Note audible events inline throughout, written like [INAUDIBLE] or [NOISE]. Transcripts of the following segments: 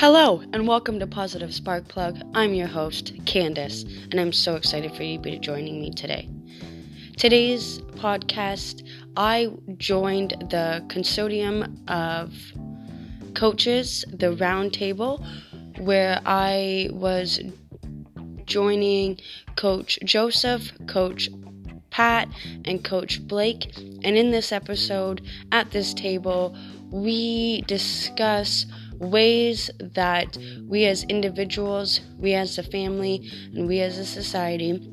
Hello, and welcome to Positive Spark Plug. I'm your host, Candace, and I'm so excited for you to be joining me today. Today's podcast, I joined the consortium of coaches, the roundtable, where I was joining Coach Joseph, Coach Pat, and Coach Blake. And in this episode, at this table, we discuss ways that we as individuals, we as a family, and we as a society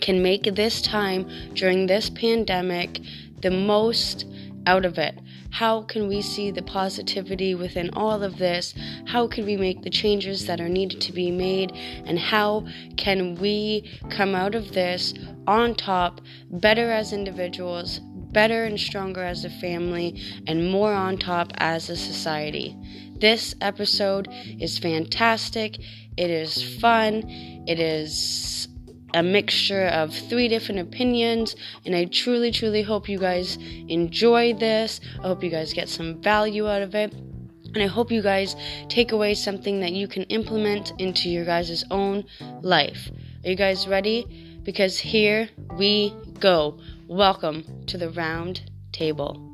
can make this time during this pandemic the most out of it. How can we see the positivity within all of this? How can we make the changes that are needed to be made? And how can we come out of this on top, better as individuals, better and stronger as a family, and more on top as a society? This episode is fantastic. It is fun. It is a mixture of three different opinions, and I truly, truly hope you guys enjoy this. I hope you guys get some value out of it. And I hope you guys take away something that you can implement into your guys' own life. Are you guys ready? Because here we go. Welcome to the round table.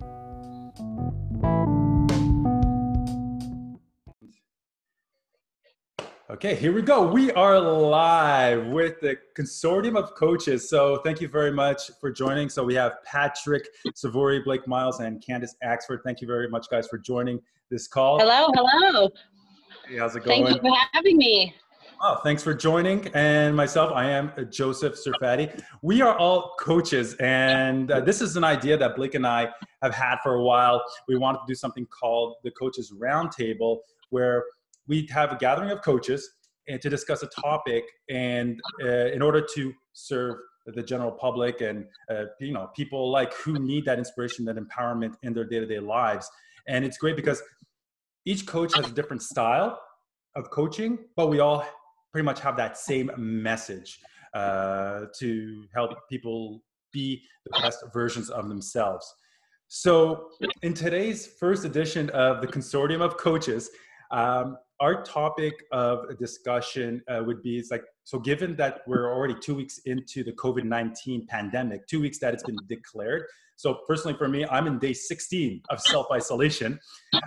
Okay, here we go. We are live with the consortium of coaches. So thank you very much for joining. So we have Patrick Savory, Blake Miles, and Candace Axford. Thank you very much, guys, for joining this call. Hello, hello. Hey, how's it going? Thank you for having me. Oh, thanks for joining. And myself, I am Joseph Surfati. We are all coaches, and uh, this is an idea that Blake and I have had for a while. We wanted to do something called the Coaches Roundtable, where we have a gathering of coaches and to discuss a topic and uh, in order to serve the general public and uh, you know people like who need that inspiration that empowerment in their day-to-day lives and it's great because each coach has a different style of coaching but we all pretty much have that same message uh, to help people be the best versions of themselves. So in today's first edition of the consortium of coaches um, our topic of discussion uh, would be it's like so given that we're already two weeks into the covid-19 pandemic two weeks that it's been declared so personally for me i'm in day 16 of self-isolation.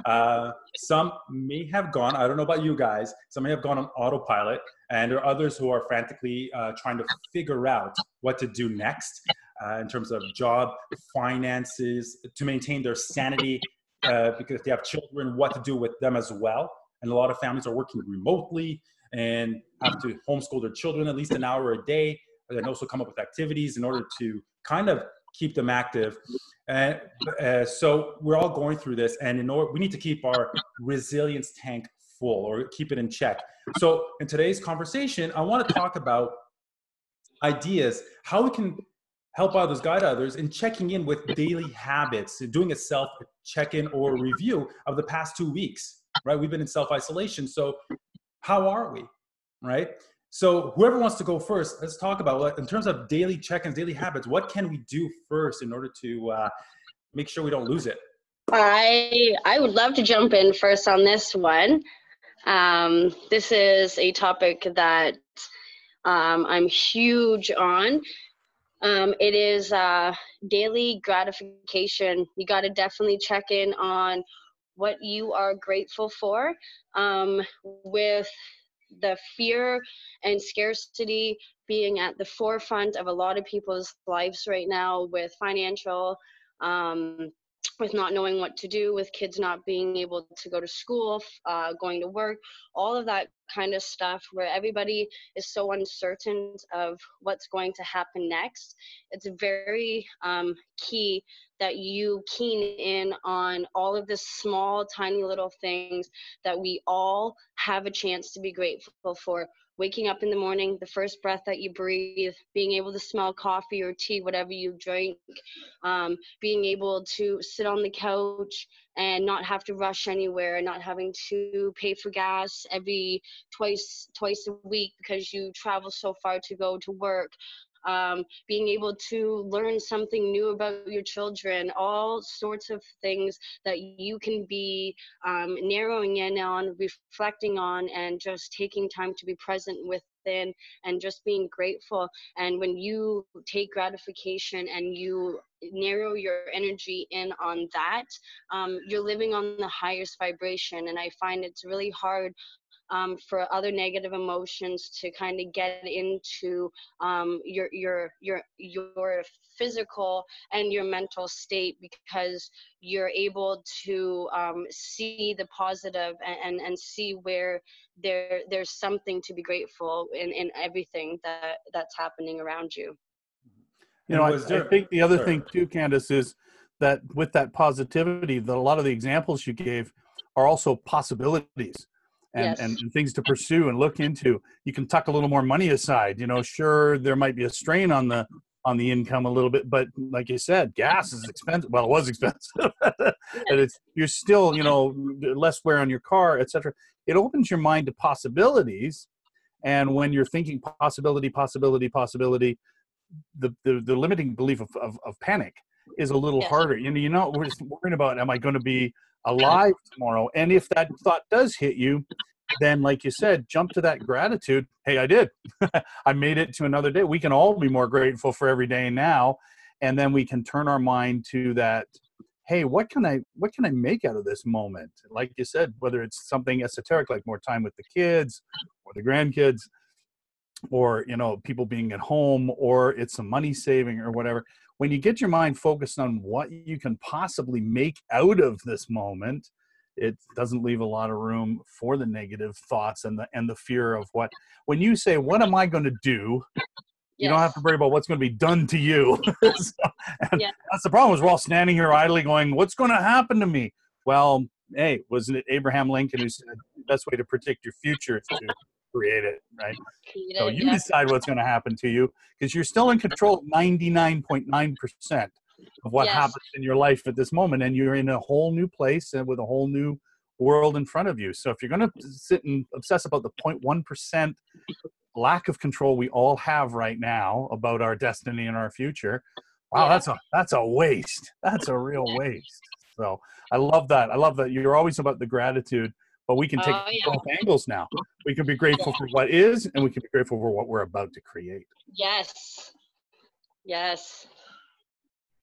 Uh, some may have gone i don't know about you guys some may have gone on autopilot and there are others who are frantically uh, trying to figure out what to do next uh, in terms of job finances to maintain their sanity uh, because they have children what to do with them as well. And a lot of families are working remotely and have to homeschool their children at least an hour a day. And also come up with activities in order to kind of keep them active and uh, so we're all going through this and in order we need to keep our resilience tank full or keep it in check so in today's conversation i want to talk about ideas how we can help others guide others in checking in with daily habits doing a self check-in or review of the past two weeks right? We've been in self isolation. So, how are we, right? So, whoever wants to go first, let's talk about what, in terms of daily check ins, daily habits, what can we do first in order to uh, make sure we don't lose it? I I would love to jump in first on this one. Um, this is a topic that um, I'm huge on. Um, it is uh, daily gratification. You got to definitely check in on what you are grateful for um, with the fear and scarcity being at the forefront of a lot of people's lives right now with financial um, with not knowing what to do, with kids not being able to go to school, uh, going to work, all of that kind of stuff where everybody is so uncertain of what's going to happen next. It's very um, key that you keen in on all of the small, tiny little things that we all have a chance to be grateful for waking up in the morning, the first breath that you breathe, being able to smell coffee or tea, whatever you drink, um, being able to sit on the couch and not have to rush anywhere, not having to pay for gas every twice twice a week because you travel so far to go to work. Um, being able to learn something new about your children, all sorts of things that you can be um, narrowing in on, reflecting on, and just taking time to be present with within and just being grateful. And when you take gratification and you narrow your energy in on that, um, you're living on the highest vibration. And I find it's really hard um, for other negative emotions to kind of get into um, your your your your physical and your mental state because you're able to um, see the positive and, and, and see where there there's something to be grateful in, in everything that that's happening around you. You know, I, I, think the other thing too, Candace, is that with that positivity, that a lot of the examples you gave are also possibilities and, yes. and, and, things to pursue and look into. You can tuck a little more money aside. You know, sure there might be a strain on the on the income a little bit, but like you said, gas is expensive. Well, it was [LAUGHS] expensive, but it's you're still you know less wear on your car, etc. It opens your mind to possibilities, and when you're thinking possibility, possibility, possibility, the the, the limiting belief of, of, of panic is a little yes. harder. You know, you know, we're just worrying about am I going to be alive tomorrow. And if that thought does hit you, then like you said, jump to that gratitude. Hey, I did. [LAUGHS] I made it to another day. We can all be more grateful for every day now. And then we can turn our mind to that hey what can i what can i make out of this moment like you said whether it's something esoteric like more time with the kids or the grandkids or you know people being at home or it's some money saving or whatever when you get your mind focused on what you can possibly make out of this moment it doesn't leave a lot of room for the negative thoughts and the and the fear of what when you say what am i going to do? You don't have to worry about what's going to be done to you. [LAUGHS] So, yeah. that's the problem is we're all standing here idly going what's going to happen to me? Well hey wasn't it abraham lincoln who said the best way to predict your future is to create it, right? Create so you yeah. decide what's going to happen to you because you're still in control 99.9% of what yes. happens in your life at this moment. And you're in a whole new place and with a whole new world in front of you. So if you're going to sit and obsess about the 0.1% lack of control we all have right now about our destiny and our future, wow, yeah. that's a that's a waste. That's a real waste. So I love that. I love that you're always about the gratitude but we can take oh, yeah. both angles now. We can be grateful yeah. for what is, and we can be grateful for what we're about to create. Yes. Yes.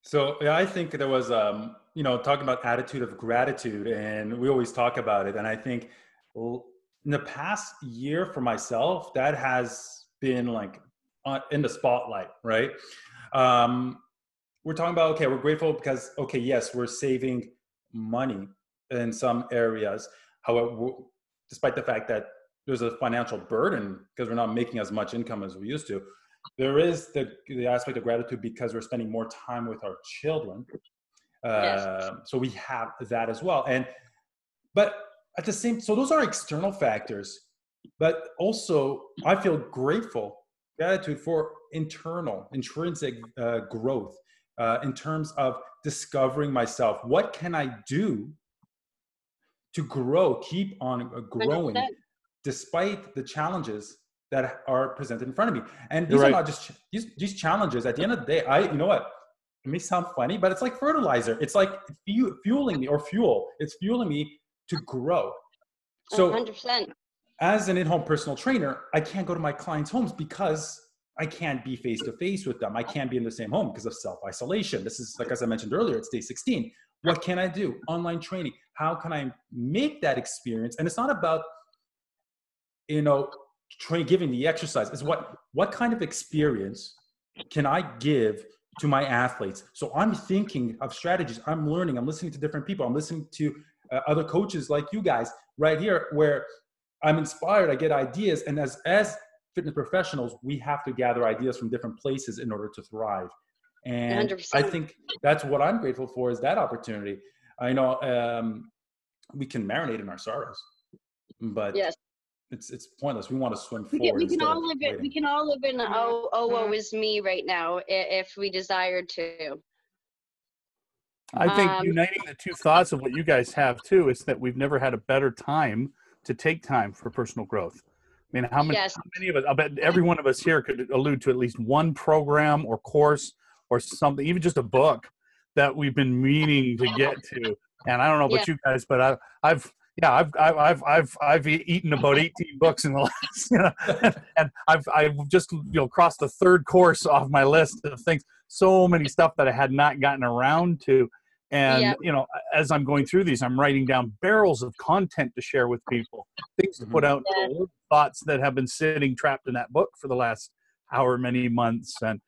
So yeah, I think there was, um, you know, talking about attitude of gratitude, and we always talk about it. And I think in the past year for myself, that has been like in the spotlight, right? Um, we're talking about okay, we're grateful because okay, yes, we're saving money in some areas However, despite the fact that there's a financial burden because we're not making as much income as we used to, there is the, the aspect of gratitude because we're spending more time with our children. Uh, yes. So we have that as well. And, but at the same, so those are external factors, but also I feel grateful, gratitude for internal, intrinsic uh, growth uh, in terms of discovering myself. What can I do to grow, keep on uh, growing, despite the challenges that are presented in front of me. And these right. are not just these, these challenges. At the end of the day, I you know what? It may sound funny, but it's like fertilizer. It's like fueling me or fuel. It's fueling me to grow. So 100%. As an in-home personal trainer, I can't go to my clients' homes because I can't be face to face with them. I can't be in the same home because of self isolation. This is like as I mentioned earlier, it's day 16. What can I do? Online training. How can I make that experience? And it's not about, you know, train giving the exercise. It's what what kind of experience can I give to my athletes? So I'm thinking of strategies. I'm learning. I'm listening to different people. I'm listening to uh, other coaches like you guys right here, where I'm inspired. I get ideas, and as as fitness professionals, we have to gather ideas from different places in order to thrive. And 100%. I think that's what I'm grateful for is that opportunity. I know um, we can marinate in our sorrows, but yes. it's it's pointless. We want to swim forward. We can, we can all live it. We can all live in oh oh woe is me right now if we desired to. I think um, uniting the two thoughts of what you guys have too is that we've never had a better time to take time for personal growth I mean, how many, yes. how many of us? I bet every one of us here could allude to at least one program or course or something, even just a book that we've been meaning to get to. And I don't know about yeah. you guys, but I, I've yeah, I've I've I've I've eaten about 18 books in the [LAUGHS] last, you know, and I've I've just you know crossed the third course off my list of things. So many stuff that I had not gotten around to, and yeah. you know, as I'm going through these, I'm writing down barrels of content to share with people, things to put mm-hmm. out, yeah. thoughts that have been sitting trapped in that book for the last however many months, and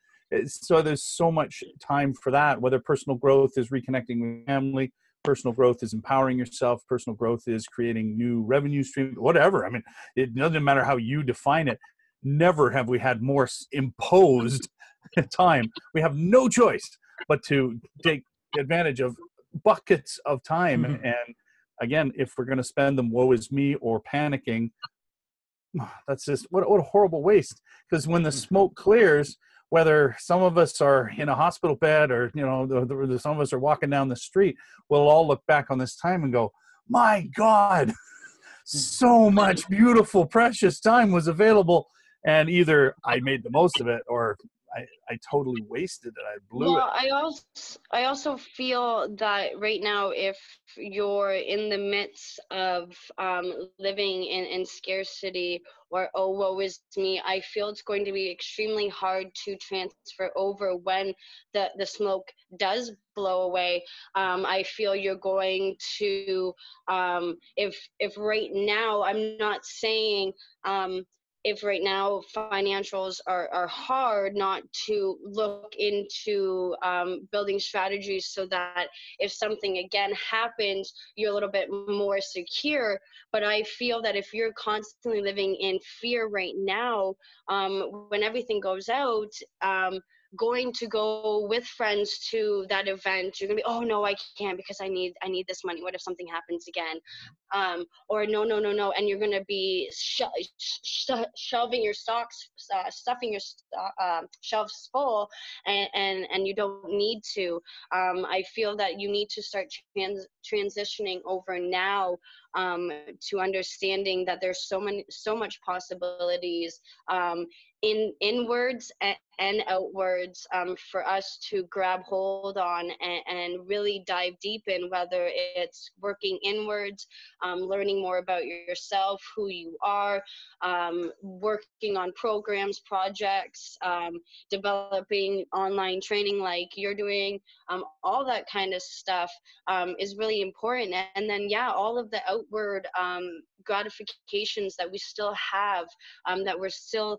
so there's so much time for that. Whether personal growth is reconnecting with family, personal growth is empowering yourself, personal growth is creating new revenue streams, whatever. I mean, it doesn't matter how you define it. Never have we had more imposed [LAUGHS] time. We have no choice but to take advantage of buckets of time. Mm-hmm. And again, if we're going to spend them, woe is me or panicking, [SIGHS] that's just what, what a horrible waste. Because when the mm-hmm. smoke clears, whether some of us are in a hospital bed or you know the, the, some of us are walking down the street, we'll all look back on this time and go, "My God, mm. so much beautiful, precious time was available." And either I made the most of it, or I, I totally wasted it. I blew well, it. I also I also feel that right now, if you're in the midst of um, living in, in scarcity or oh woe is me, I feel it's going to be extremely hard to transfer over when the the smoke does blow away. Um, I feel you're going to um, if if right now I'm not saying um, if right now financials are, are hard not to look into um, building strategies so that if something again happens you're a little bit more secure. But i feel that if you're constantly living in fear right now um, when everything goes out um, going to go with friends to that event you're gonna be oh no i can't because i need i need this money. What if something happens again? Um, or no no no no and you're gonna be sho- sh- shelving your stocks uh, stuffing your uh, shelves full and, and and you don't need to. Um, i feel that you need to start trans- transitioning over now um, to understanding that there's so many so much possibilities um, in inwards and, outwards um, for us to grab hold on and, and, really dive deep in whether it's working inwards um, learning more about yourself who you are um, working on programs projects um, developing online training like you're doing um, all that kind of stuff um, is really important. And then yeah all of the outward gratifications that we still have that we're still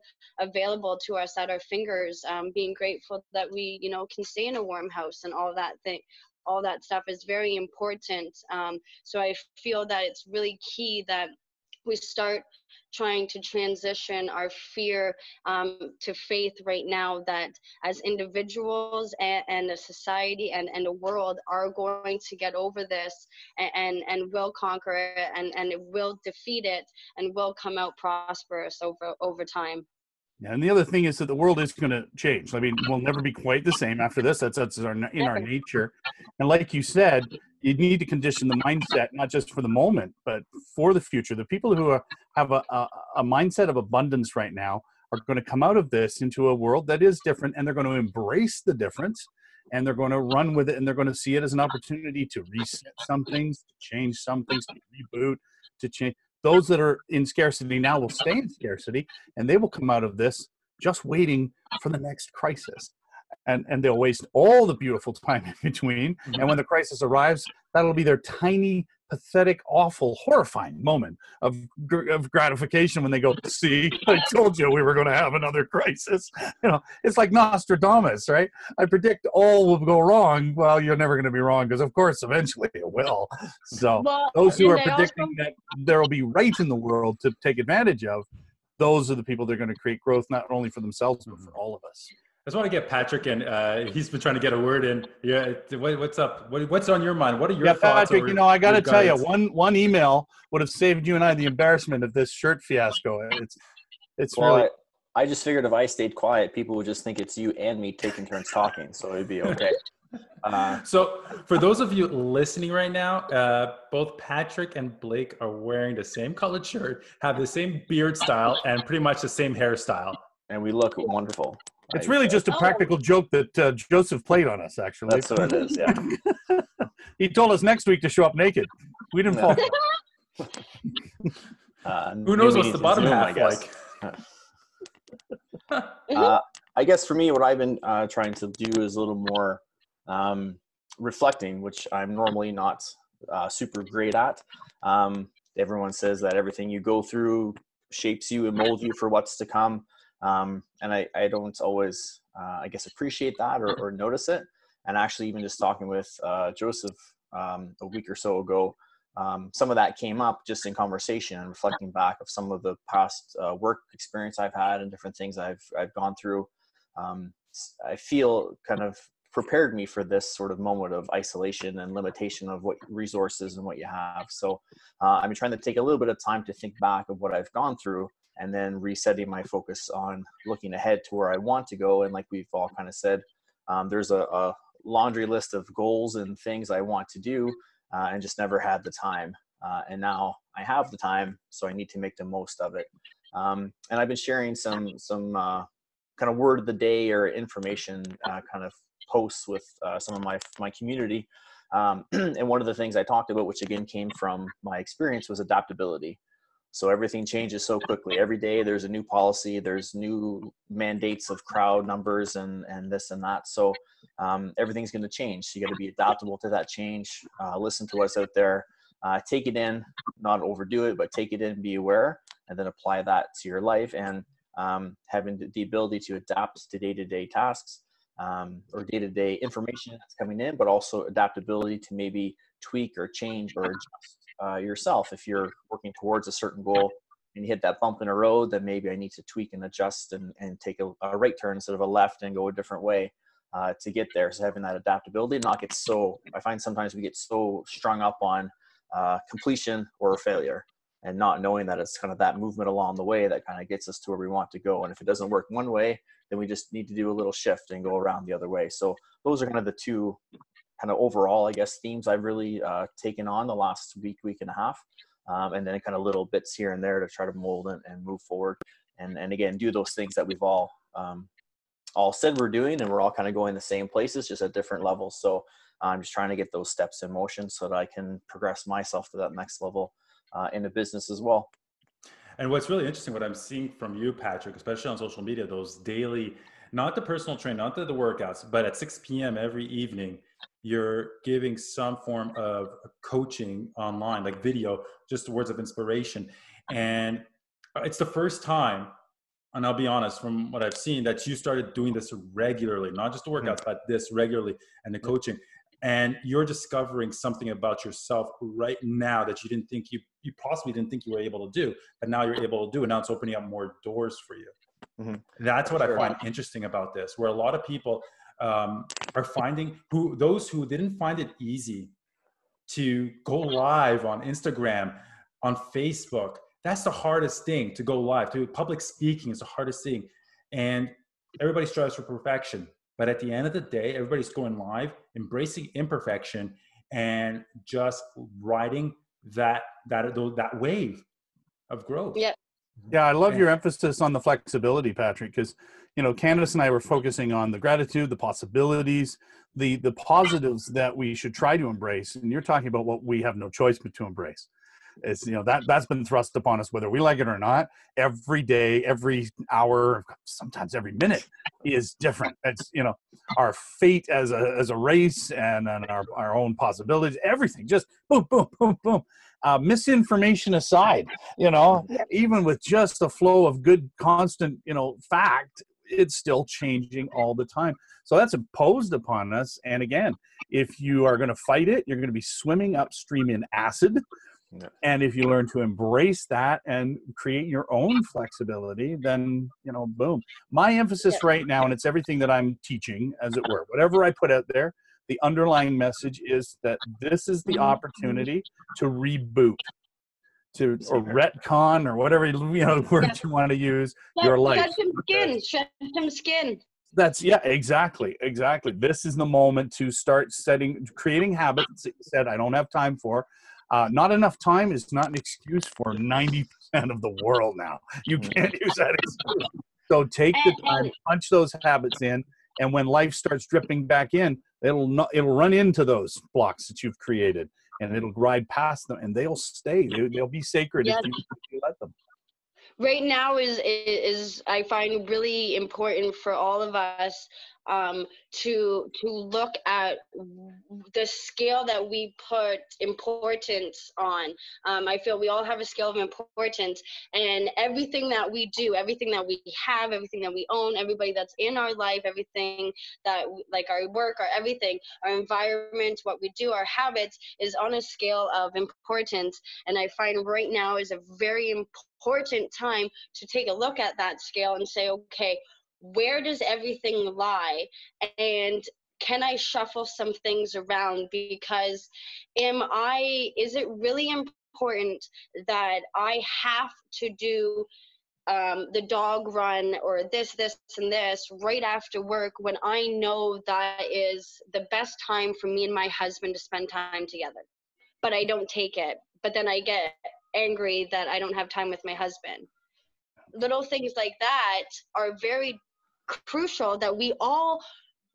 available to us at our fingers um, being grateful that we you know can stay in a warm house and all that thing all that stuff is very important. Um, so i feel that it's really key that we start trying to transition our fear um, to faith right now that as individuals and, and, a society and, and a world are going to get over this and, and, and will conquer it and, and it will defeat it and will come out prosperous over over time and the other thing is that the world is going to change. I mean, we'll never be quite the same after this. That's that's our, in our nature. And like you said, you need to condition the mindset not just for the moment, but for the future. The people who are, have a, a, a mindset of abundance right now are going to come out of this into a world that is different, and they're going to embrace the difference, and they're going to run with it, and they're going to see it as an opportunity to reset some things, to change some things, to reboot, to change those that are in scarcity now will stay in scarcity and they will come out of this just waiting for the next crisis. And and they'll waste all the beautiful [LAUGHS] time in between. And when the crisis arrives that'll be their tiny pathetic, awful, horrifying moment of, of gratification when they go, "See, [LAUGHS] I told you we were going to have another crisis." [LAUGHS] You know, it's like Nostradamus, right? I predict all will go wrong. Well, you're never going to be wrong because, of course, eventually it will. [LAUGHS] So well, those who are predicting also- that there will be right in the world to take advantage of, those are the people that are going to create growth not only for themselves but for all of us. I just want to get Patrick and uh, he's been trying to get a word in. Yeah, what's up? What, what's on your mind? What are your yeah, thoughts? Patrick, you know, I got to tell you, one one email would have saved you and I the embarrassment of this shirt fiasco. It's it's well, really. I, I just figured if I stayed quiet, people would just think it's you and me taking turns talking, so it'd be okay. [LAUGHS] Uh, so, for those of you listening right now, uh, both Patrick and Blake are wearing the same colored shirt, have the same beard style, and pretty much the same hairstyle. And we look wonderful. It's really just a practical joke that uh, Joseph played on us, actually. That's what it is, yeah. [LAUGHS] he told us next week to show up naked. We didn't fall. [LAUGHS] Uh, Who knows what's the bottom Zoom, half like? [LAUGHS] uh, I guess for me, what I've been uh, trying to do is a little more um, reflecting, which I'm normally not uh, super great at. Um, everyone says that everything you go through shapes you and molds you for what's to come. Um, and I, I don't always, uh, I guess, appreciate that or, or, notice it. And actually, even just talking with uh, Joseph um, a week or so ago, um, some of that came up just in conversation and reflecting back of some of the past uh, work experience I've had and different things I've I've gone through. Um, I feel kind of prepared me for this sort of moment of isolation and limitation of what resources and what you have. So uh, I'm trying to take a little bit of time to think back of what I've gone through and then resetting my focus on looking ahead to where I want to go. And like we've all kind of said, um, there's a, a, laundry list of goals and things I want to do uh, and just never had the time. Uh, and now I have the time, so I need to make the most of it. Um, and I've been sharing some some uh, kind of word of the day or information uh, kind of posts with uh, some of my my community. Um, [CLEARS THROAT] and one of the things I talked about, which again came from my experience, was adaptability. So everything changes so quickly. Every day there's a new policy, there's new mandates of crowd numbers and and this and that. So um, everything's going to change. So you got to be adaptable to that change. Uh, listen to what's out there. Uh, take it in, not overdo it, but take it in, be aware, and then apply that to your life. And um, having the ability to adapt to day-to-day tasks um, or day-to-day information that's coming in, but also adaptability to maybe tweak or change or adjust uh, yourself. If you're working towards a certain goal and you hit that bump in a road, then maybe I need to tweak and adjust and, and take a, a right turn instead of a left and go a different way uh, to get there. So having that adaptability, not get so, I find sometimes we get so strung up on uh, completion or failure and not knowing that it's kind of that movement along the way that kind of gets us to where we want to go. And if it doesn't work one way, then we just need to do a little shift and go around the other way. So those are kind of the two kind of overall, I guess, themes I've really uh, taken on the last week, week and a half. Um, and then kind of little bits here and there to try to mold and, and move forward. And, and again, do those things that we've all um, all said we're doing, and we're all kind of going the same places, just at different levels. So I'm just trying to get those steps in motion so that I can progress myself to that next level uh, in the business as well. And what's really interesting, what I'm seeing from you, Patrick, especially on social media, those daily, not the personal train, not the, the workouts, but at 6 p.m. every evening, you're giving some form of coaching online, like video, just words of inspiration. And it's the first time, and I'll be honest, from what I've seen, that you started doing this regularly, not just the mm-hmm. workouts, but this regularly and the coaching and you're discovering something about yourself right now that you didn't think you you possibly didn't think you were able to do but now you're able to do and now it's opening up more doors for you mm-hmm. that's what sure. i find interesting about this where a lot of people um, are finding who those who didn't find it easy to go live on instagram on facebook that's the hardest thing to go live to public speaking is the hardest thing and everybody strives for perfection but at the end of the day, everybody's going live, embracing imperfection, and just riding that that that wave of growth. Yeah. Yeah, I love your emphasis on the flexibility, Patrick, because you know Candace and I were focusing on the gratitude, the possibilities, the the positives that we should try to embrace, and you're talking about what we have no choice but to embrace. It's you know that that's been thrust upon us whether we like it or not. Every day, every hour, sometimes every minute is different. It's you know our fate as a as a race and, and our our own possibilities. Everything just boom, boom, boom, boom. Uh, misinformation aside, you know, even with just the flow of good, constant, you know, fact, it's still changing all the time. So that's imposed upon us. And again, if you are going to fight it, you're going to be swimming upstream in acid and if you learn to embrace that and create your own flexibility, then, you know, boom. My emphasis yeah. right now, and it's everything that I'm teaching, as it were, whatever I put out there, the underlying message is that this is the opportunity to reboot to or retcon or whatever you know word you want to use your life. Shed some skin. Shed some skin. That's yeah, exactly, exactly. This is the moment to start setting, creating habits. That said, I don't have time for. Uh, not enough time is not an excuse for ninety percent of the world now. You mm-hmm. can't use that excuse. So take the time, punch those habits in, and when life starts dripping back in, it'll not, it'll run into those blocks that you've created, and it'll ride past them, and they'll stay. They'll be sacred if you, if you let them right now is is i find really important for all of us um, to to look at the scale that we put importance on. Um, I feel we all have a scale of importance, and everything that we do, everything that we have, everything that we own, everybody that's in our life, everything that like our work, our everything, our environment, what we do, our habits is on a scale of importance. And I find right now is a very important time to take a look at that scale and say, okay, where does everything lie and can i shuffle some things around? Because am i is it really important that i have to do um, the dog run or this this and this right after work when i know that is the best time for me and my husband to spend time together? But i don't take it. But then i get angry that i don't have time with my husband. Little things like that are very crucial that we all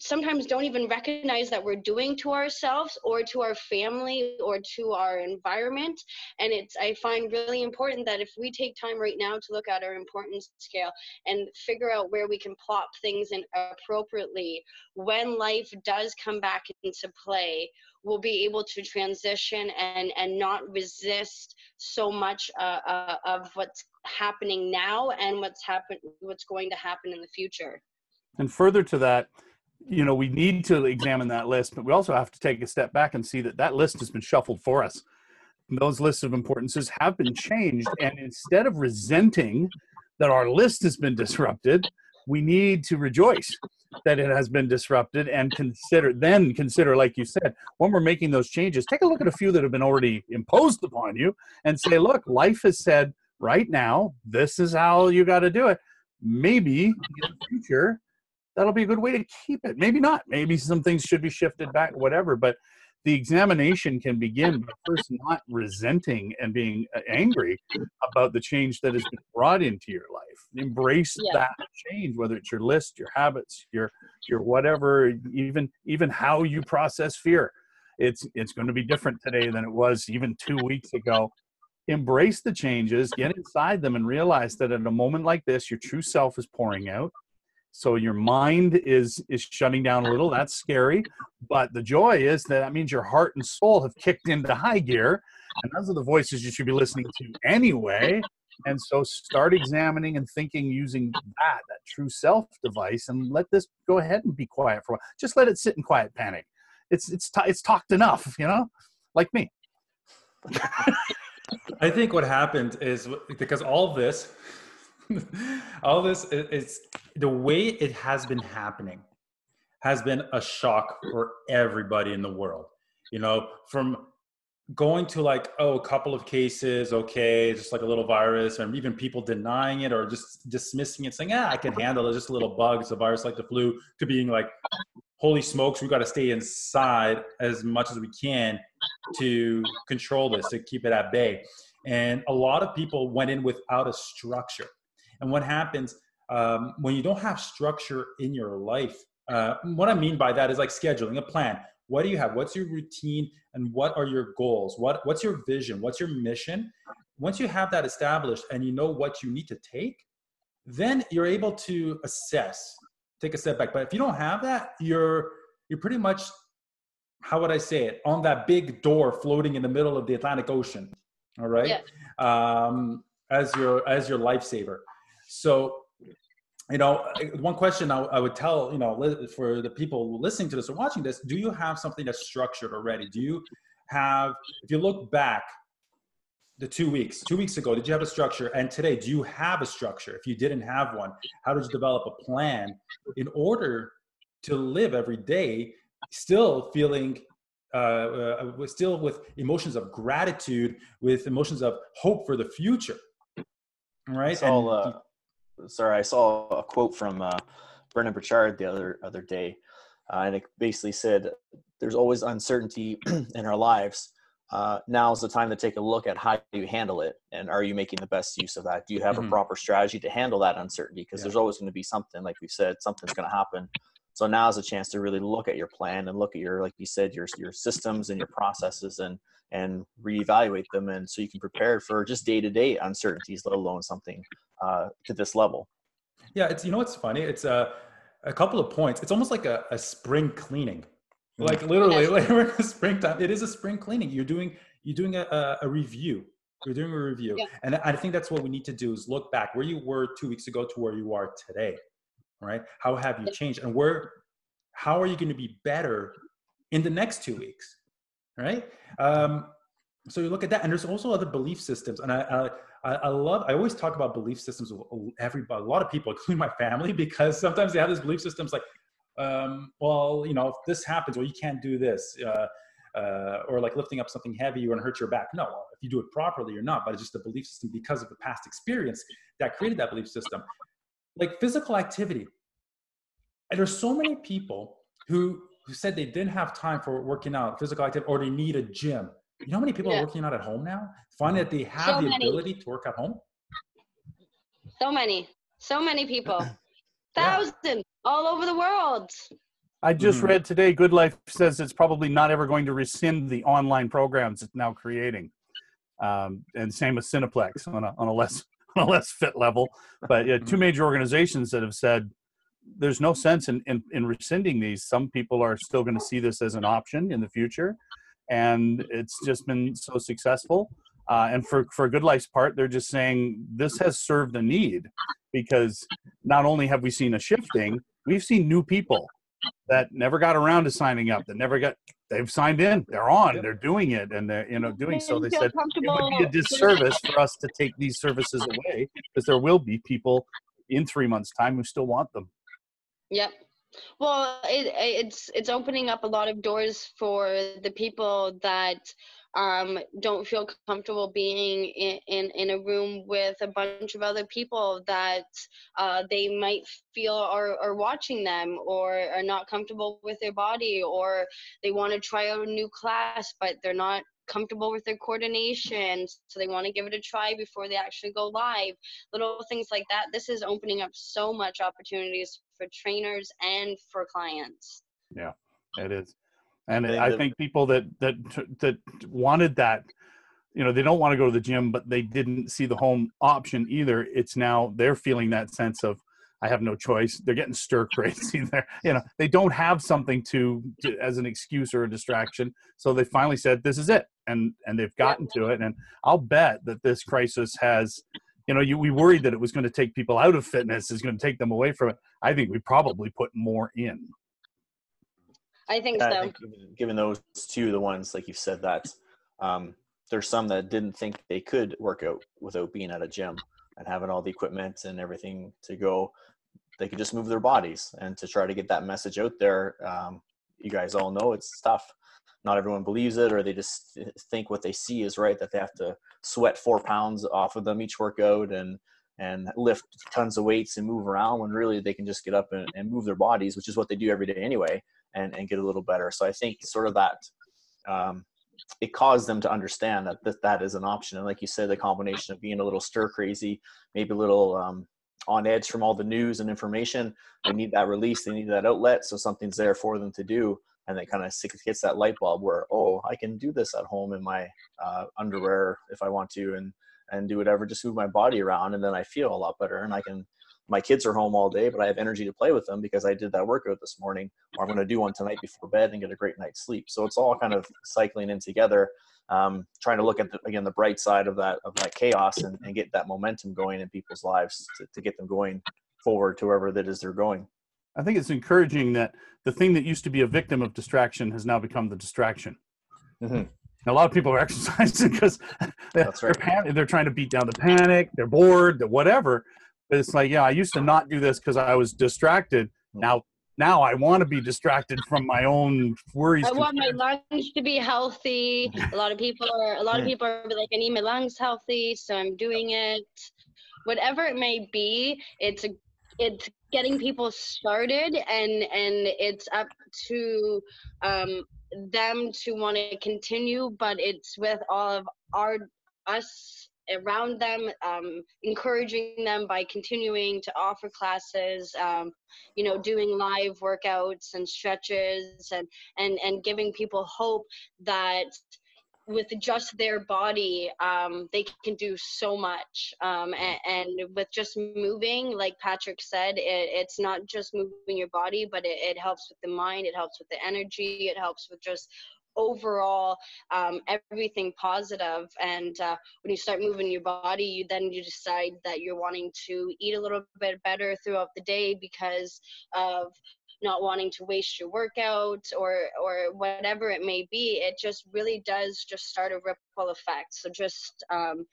sometimes don't even recognize that we're doing to ourselves or to our family or to our environment. And it's i find really important that if we take time right now to look at our importance scale and figure out where we can plop things in appropriately when life does come back into play we'll be able to transition and and not resist so much uh, uh, of what's happening now and what's happen what's going to happen in the future. And further to that you know we need to examine that list but we also have to take a step back and see that that list has been shuffled for us. Those lists of importances have been changed and instead of resenting that our list has been disrupted we need to rejoice that it has been disrupted and consider then consider like you said when we're making those changes take a look at a few that have been already imposed upon you and say look life has said right now this is how you got to do it. Maybe in the future that'll be a good way to keep it. Maybe not. Maybe some things should be shifted back, whatever. But the examination can begin by first not resenting and being uh, angry about the change that has been brought into your life. Embrace yeah. that change, whether it's your list, your habits, your your whatever, even even how you process fear. It's it's going to be different today than it was even two weeks ago. Embrace the changes, get inside them, and realize that at a moment like this, your true self is pouring out so your mind is is shutting down a little that's scary but the joy is that that means your heart and soul have kicked into high gear and those are the voices you should be listening to anyway. And so start examining and thinking using that that true self device and let this go ahead and be quiet for a while. Just let it sit in quiet panic. It's it's t- it's talked enough you know? Like me. [LAUGHS] I think what happened is because all this [LAUGHS] all this is the way it has been happening has been a shock for everybody in the world. You know from going to like oh a couple of cases okay just like a little virus and even people denying it or just dismissing it saying yeah i can handle it just a little bug it's a virus like the flu to being like holy smokes we got to stay inside as much as we can to control this to keep it at bay. And a lot of people went in without a structure and what happens um, when you don't have structure in your life? Uh, what I mean by that is like scheduling a plan. What do you have? What's your routine and what are your goals? What, what's your vision? What's your mission? Once you have that established and you know what you need to take, then you're able to assess, take a step back. But if you don't have that, you're you're pretty much how would I say it on that big door floating in the middle of the Atlantic Ocean. All right, yeah. um, as your as your lifesaver. So, you know, one question I, I, would tell, you know, for the people listening to this or watching this, do you have something that's structured already? Do you have, if you look back the two weeks, two weeks ago, did you have a structure? And today, do you have a structure? If you didn't have one, how did you develop a plan in order to live every day still feeling uh, uh, still with emotions of gratitude, with emotions of hope for the future. Right. It's all, uh, sorry, I saw a quote from uh, Brendon Burchard the other other day, uh, and it basically said there's always uncertainty [CLEARS THROAT] in our lives. Uh, now is the time to take a look at how you handle it, and are you making the best use of that? Do you have mm-hmm. a proper strategy to handle that uncertainty? Because yeah. there's always going to be something, like we said, something's going to happen. So now is a chance to really look at your plan and look at your, like you said, your your systems and your processes and and reevaluate them, and so you can prepare for just day to day uncertainties, let alone something uh, to this level. Yeah, it's you know what's funny? It's a a couple of points. It's almost like a, a spring cleaning. Mm. Like literally, like [LAUGHS] we're in springtime. It is a spring cleaning. You're doing you're doing a, a review. You're doing a review, yeah. and I think that's what we need to do is look back where you were two weeks ago to where you are today. Right? How have you changed, and where? How are you going to be better in the next two weeks? Right? Um, so you look at that, and there's also other belief systems, and I, I, I love. I always talk about belief systems with everybody, a lot of people, [LAUGHS] including my family, because sometimes they have these belief systems like, um, well, you know, if this happens, well, you can't do this, uh, uh, or like lifting up something heavy, you're gonna hurt your back. No, if you do it properly, you're not. But it's just a belief system because of the past experience that created that belief system. Like physical activity, and there's so many people who who said they didn't have time for working out, physical activity, or they need a gym you know how many people yeah. are working out at home now? Find that they have so the many. ability to work at home. So many, so many people, [CLEARS THROAT] thousands yeah. all over the world. I just mm. read today. Good Life says it's probably not ever going to rescind the online programs it's now creating, um, and same with Cineplex on a on a less [LAUGHS] on a less fit level. But yeah, two hmm. major organizations that have said there's no sense in, in, in rescinding these. Some people are still going to see this as an option in the future and it's just been so successful. Uh, and for for Good Life's part, they're just saying this has served a need because not only have we seen a shifting, we've seen new people that never got around to signing up, that never got they've signed in, they're on, they're doing it, and they're you know doing so. They said it would be a disservice for us to take these services away because there will be people in three months' time who still want them. Yep. Well, it, it's it's opening up a lot of doors for the people that um, don't feel comfortable being in, in, in, a room with a bunch of other people that uh, they might feel are, are watching them or are not comfortable with their body or they want to try out a new class but they're not comfortable with their coordination so they want to give it a try before they actually go live. Little things like that this is opening up so much opportunities for trainers and for clients. Yeah it is. And i think people that that that wanted that you know they don't want to go to the gym but they didn't see the home option either. It's now they're feeling that sense of I have no choice. They're getting stir [LAUGHS] crazy. There, you know, they don't have something to, to, as an excuse or a distraction. So they finally said, "This is it," and and they've gotten to it. And I'll bet that this crisis has, you know, you, we worried that it was going to take people out of fitness, is going to take them away from it. I think we probably put more in. I think so. I think given those two, the ones like you said that um, there's some that didn't think they could work out without being at a gym and having all the equipment and everything to go they could just move their bodies and to try to get that message out there um, you guys all know it's tough not everyone believes it or they just think what they see is right that they have to sweat four pounds off of them each workout and and lift tons of weights and move around when really they can just get up and, and move their bodies which is what they do every day anyway and, and get a little better so i think sort of that um, it caused them to understand that, that that is an option. And like you said, the combination of being a little stir crazy, maybe a little um, on edge from all the news and information, they need that release, they need that outlet, so something's there for them to do. And it kind of hits that light bulb where, oh, I can do this at home in my uh, underwear if I want to, and and do whatever, just move my body around, and then I feel a lot better, and I can my kids are home all day, but I have energy to play with them because I did that workout this morning, or I'm going to do one tonight before bed and get a great night's sleep. So it's all kind of cycling in together, um, trying to look at the, again the bright side of that of that chaos and, and get that momentum going in people's lives to, to get them going forward to wherever that is they're going. I think it's encouraging that the thing that used to be a victim of distraction has now become the distraction. Mm-hmm. A lot of people are [LAUGHS] exercising because [LAUGHS] they're, right. they're, they're, trying to beat down the panic, they're bored, they're whatever it's like yeah i used to not do this because i was distracted hmm. now now i want to be distracted from my own worries i want my lungs to be healthy. A lot of people are a lot of people are like i need my lungs healthy so i'm doing it. Whatever it may be it's a it's getting people started and and it's up to um, them to want to continue but it's with all of our us around them um, encouraging them by continuing to offer classes um, you know doing live workouts and stretches and and and giving people hope that with just their body, um, they can do so much. Um, and, and, with just moving, like Patrick said, it, it's not just moving your body, but it, it, helps with the mind, it helps with the energy, it helps with just overall um, everything positive. And uh, when you start moving your body you then you decide that you're wanting to eat a little bit better throughout the day because of not wanting to waste your workout or or whatever it may be. It just really does just start a ripple effect. So just um,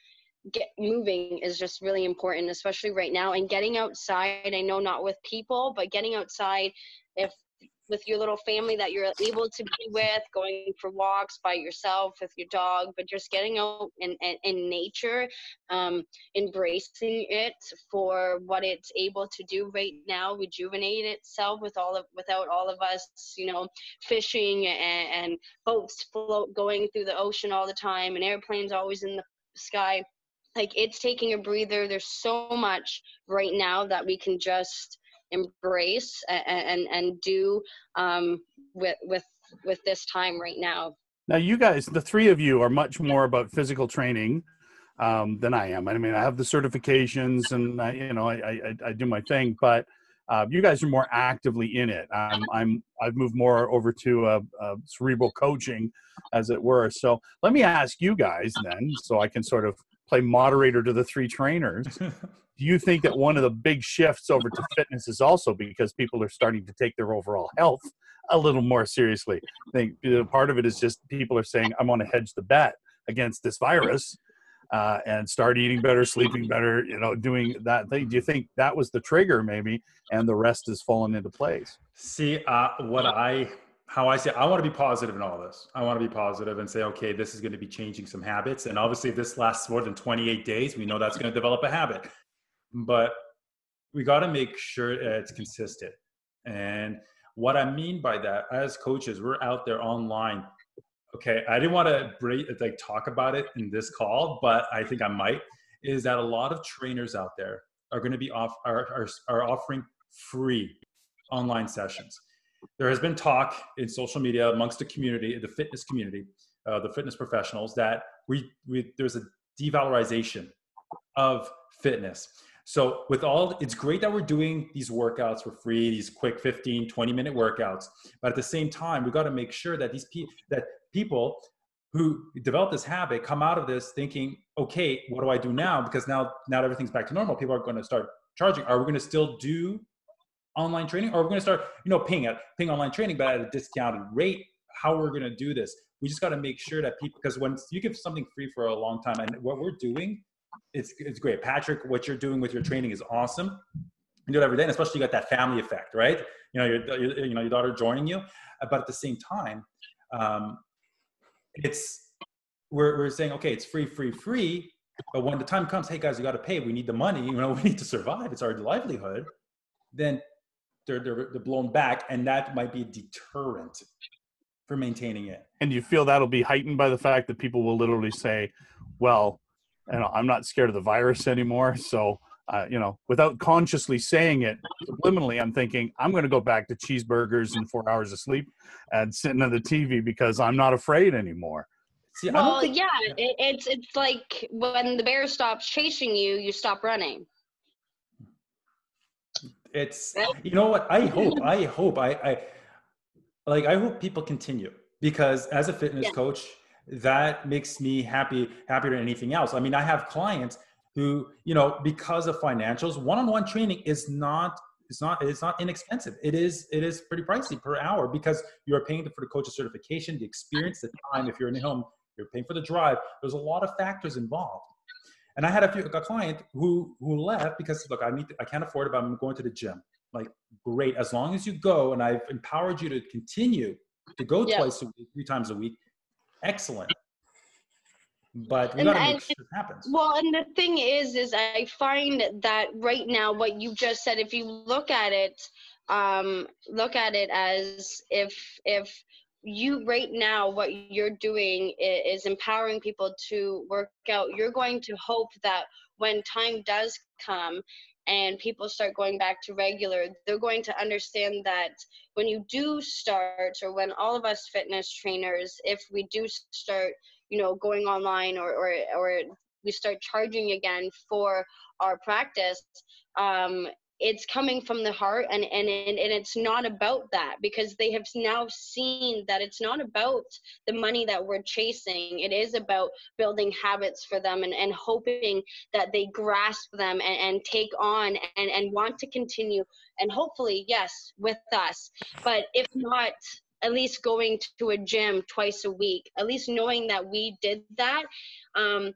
get moving is just really important especially right now. And getting outside i know not with people but getting outside if with your little family that you're able to be with, going for walks by yourself with your dog, but just getting out in, in, in nature, um, embracing it for what it's able to do right now, rejuvenate itself with all of without all of us, you know, fishing and, and boats float going through the ocean all the time and airplanes always in the sky. Like it's taking a breather. There's so much right now that we can just embrace and and, and do um, with with with this time right now. Now, you guys, the three of you, are much more about physical training um, than I am. I mean, I have the certifications, and I, you know, I, I, I do my thing, but uh, you guys are more actively in it. I'm, I'm I've moved more over to a, a cerebral coaching, as it were. So let me ask you guys then, so I can sort of play moderator to the three trainers. [LAUGHS] do you think that one of the big shifts over to fitness is also because people are starting to take their overall health a little more seriously? I think part of it is just people are saying, "I'm going to hedge the bet against this virus." Uh, and start eating better, sleeping better, you know, doing that thing. Do you think that was the trigger, maybe, and the rest has fallen into place? See, uh, what I how I say I want to be positive in all this. I want to be positive and say, okay, this is going to be changing some habits. And obviously, if this lasts more than 28 days, we know that's going to develop a habit but we got to make sure it's consistent. And what I mean by that, as coaches, we're out there online. Okay, I didn't want to break, like talk about it in this call, but I think I might. Is that a lot of trainers out there are going to be off are, are, are offering free online sessions. There has been talk in social media amongst the community, the fitness community, uh, the fitness professionals, that we, we there's a devalorization of fitness. So with all, it's great that we're doing these workouts for free, these quick 15, 20 minute workouts. But at the same time, we got to make sure that these people, that people who develop this habit come out of this thinking, okay, what do I do now? Because now, now everything's back to normal. People are going to start charging. Are we going to still do online training or are we going to start, you know, paying at paying online training, but at a discounted rate? How we're going to do this? We just got to make sure that people, because when you give something free for a long time, and what we're doing it's it's great. Patrick, what you're doing with your training is awesome. You do it every day, and especially you got that family effect, right? You know, your, your you know your daughter joining you, but at the same time, um, it's we're we're saying okay, it's free, free, free. But when the time comes, hey guys, you got to pay. We need the money. [LAUGHS] You know, we need to survive. It's our livelihood. Then they're, they're they're blown back, and that might be a deterrent for maintaining it. And you feel that'll be heightened by the fact that people will literally say, "Well, you know, I'm not scared of the virus anymore. So, uh, you know, without consciously saying it, subliminally, I'm thinking I'm going to go back to cheeseburgers and four hours of sleep and sitting on the TV because I'm not afraid anymore. See, well, think- yeah, it, it's it's like when the bear stops chasing you, you stop running. It's you know what I hope [LAUGHS] I hope I I like I hope people continue because as a fitness yeah. coach that makes me happy happier than anything else. I mean i have clients who you know because of financials one-on-one training is not it's not it's not inexpensive. It is it is pretty pricey per hour because you're paying for the coach's certification the experience the time. If you're in the home you're paying for the drive. There's a lot of factors involved. And i had a few a client who who left because look i need to, i can't afford it but i'm going to the gym. Like great as long as you go and i've empowered you to continue to go yeah. twice a week three times a week excellent. but we gotta make sure it happens. Well, and the thing is, is I find that right now, what you just said, if you look at it, um, look at it as if if you right now what you're doing is, is empowering people to work out you're going to hope that when time does come and people start going back to regular, they're going to understand that when you do start, or when all of us fitness trainers, if we do start, you know, going online or or or we start charging again for our practice, um, it's coming from the heart and, and and it's not about that because they have now seen that it's not about the money that we're chasing. It is about building habits for them and, and hoping that they grasp them and, and take on and, and want to continue and hopefully yes with us. But if not at least going to a gym twice a week at least knowing that we did that um,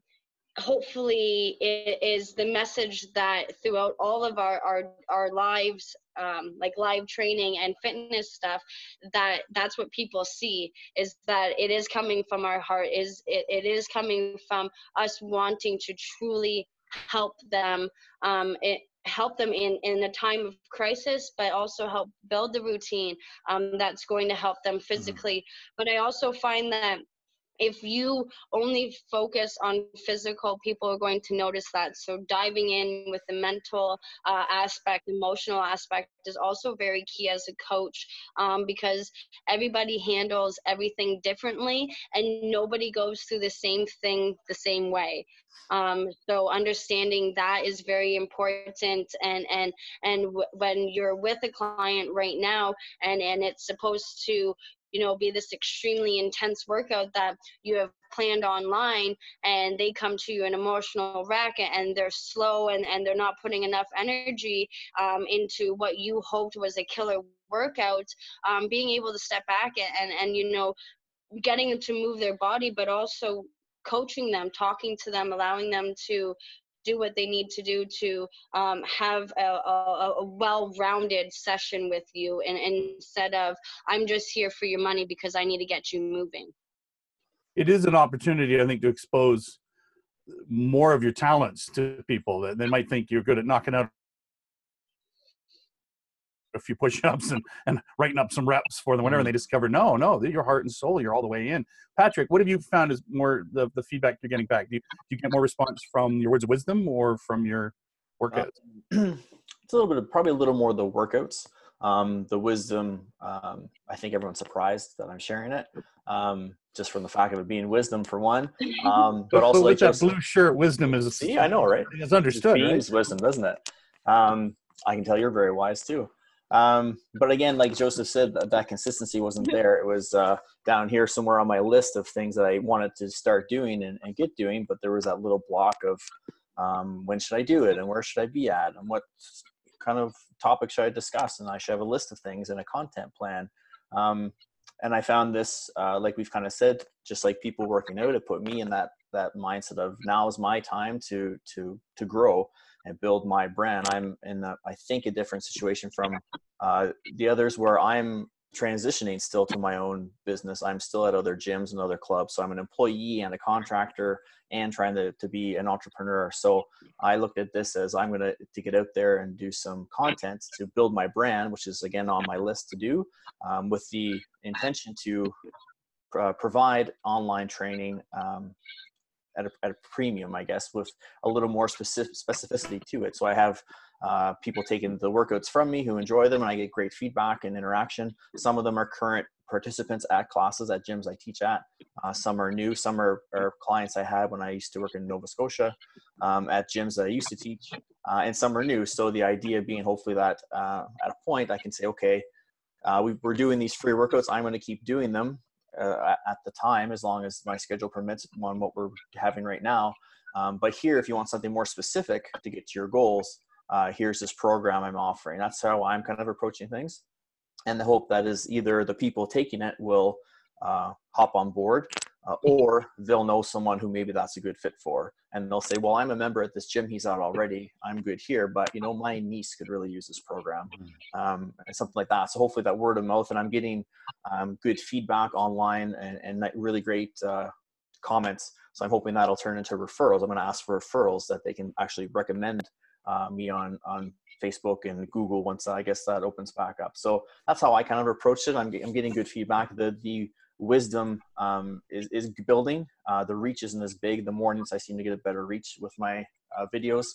hopefully it is the message that throughout all of our our, our lives um, like live training and fitness stuff that that's what people see is that it is coming from our heart is it, it is coming from us wanting to truly help them um, it, help them in in a time of crisis but also help build the routine um, that's going to help them mm-hmm. physically mm-hmm. but i also find that if you only focus on physical, people are going to notice that. So diving in with the mental uh, aspect, emotional aspect is also very key as a coach um, because everybody handles everything differently and nobody goes through the same thing the same way. Um, so understanding that is very important and and and w- when you're with a client right now and and it's supposed to you know be this extremely intense workout that you have planned online and they come to you an emotional wreck and they're slow and, and they're not putting enough energy um, into what you hoped was a killer workout um, being able to step back and, and, and you know getting them to move their body but also coaching them talking to them allowing them to do what they need to do to um, have a, a, a, well-rounded session with you and, and instead of i'm just here for your money because i need to get you moving. It is an opportunity i think to expose more of your talents to people that they might think you're good at knocking out a few push-ups and, and writing up some reps for them whenever and they mm-hmm. discover no no your heart and soul you're all the way in. Patrick what have you found is more the, the feedback you're getting back? Do you, do you get more response from your words of wisdom or from your workouts? uh, [CLEARS THROAT] it's a little bit of probably a little more the workouts. Um, the wisdom um, i think everyone's surprised that i'm sharing it um, just from the fact of it being wisdom for one um, [LAUGHS] but, but also like that blue shirt wisdom is see i know right? it's understood it right? wisdom doesn't it? Um, i can tell you're very wise too um, but again, like Joseph said, that, that consistency wasn't there. It was uh, down here somewhere on my list of things that I wanted to start doing and, and get doing, but there was that little block of um, when should I do it and where should I be at and what kind of topic should I discuss and I should have a list of things and a content plan. Um, and I found this, uh, like we've kind of said, just like people working out, it put me in that that mindset of now is my time to to to grow and build my brand. I'm in, a, I think, a different situation from uh, the others where I'm transitioning still to my own business. I'm still at other gyms and other clubs. So I'm an employee and a contractor and trying to, to be an entrepreneur. So I looked at this as I'm going to, to get out there and do some content to build my brand, which is again on my list to do um, with the intention to uh, provide online training um, at a, at a premium, I guess, with a little more specific specificity to it. So I have uh, people taking the workouts from me who enjoy them, and I get great feedback and interaction. Some of them are current participants at classes at gyms I teach at. Uh, some are new. Some are, are, clients I had when I used to work in Nova Scotia um, at gyms that I used to teach, uh, and some are new. So the idea being, hopefully, that uh, at a point I can say, okay. Uh, we, we're doing these free workouts. I'm going to keep doing them uh, at the time, as long as my schedule permits on what we're having right now. Um, but here, if you want something more specific to get to your goals, uh, here's this program I'm offering. That's how I'm kind of approaching things. And the hope that is either the people taking it will uh, hop on board uh, or they'll know someone who maybe that's a good fit for and they'll say well i'm a member at this gym he's at already i'm good here but you know my niece could really use this program mm. um, and something like that so hopefully that word of mouth and i'm getting um, good feedback online and, and really great uh, comments. So I'm hoping that'll turn into referrals. I'm going to ask for referrals that they can actually recommend uh, me on on Facebook and Google once I guess that opens back up. So that's how I kind of approached it. I'm, I'm getting good feedback. The the wisdom um, is, is building. Uh, the reach isn't as big. The mornings I seem to get a better reach with my uh, videos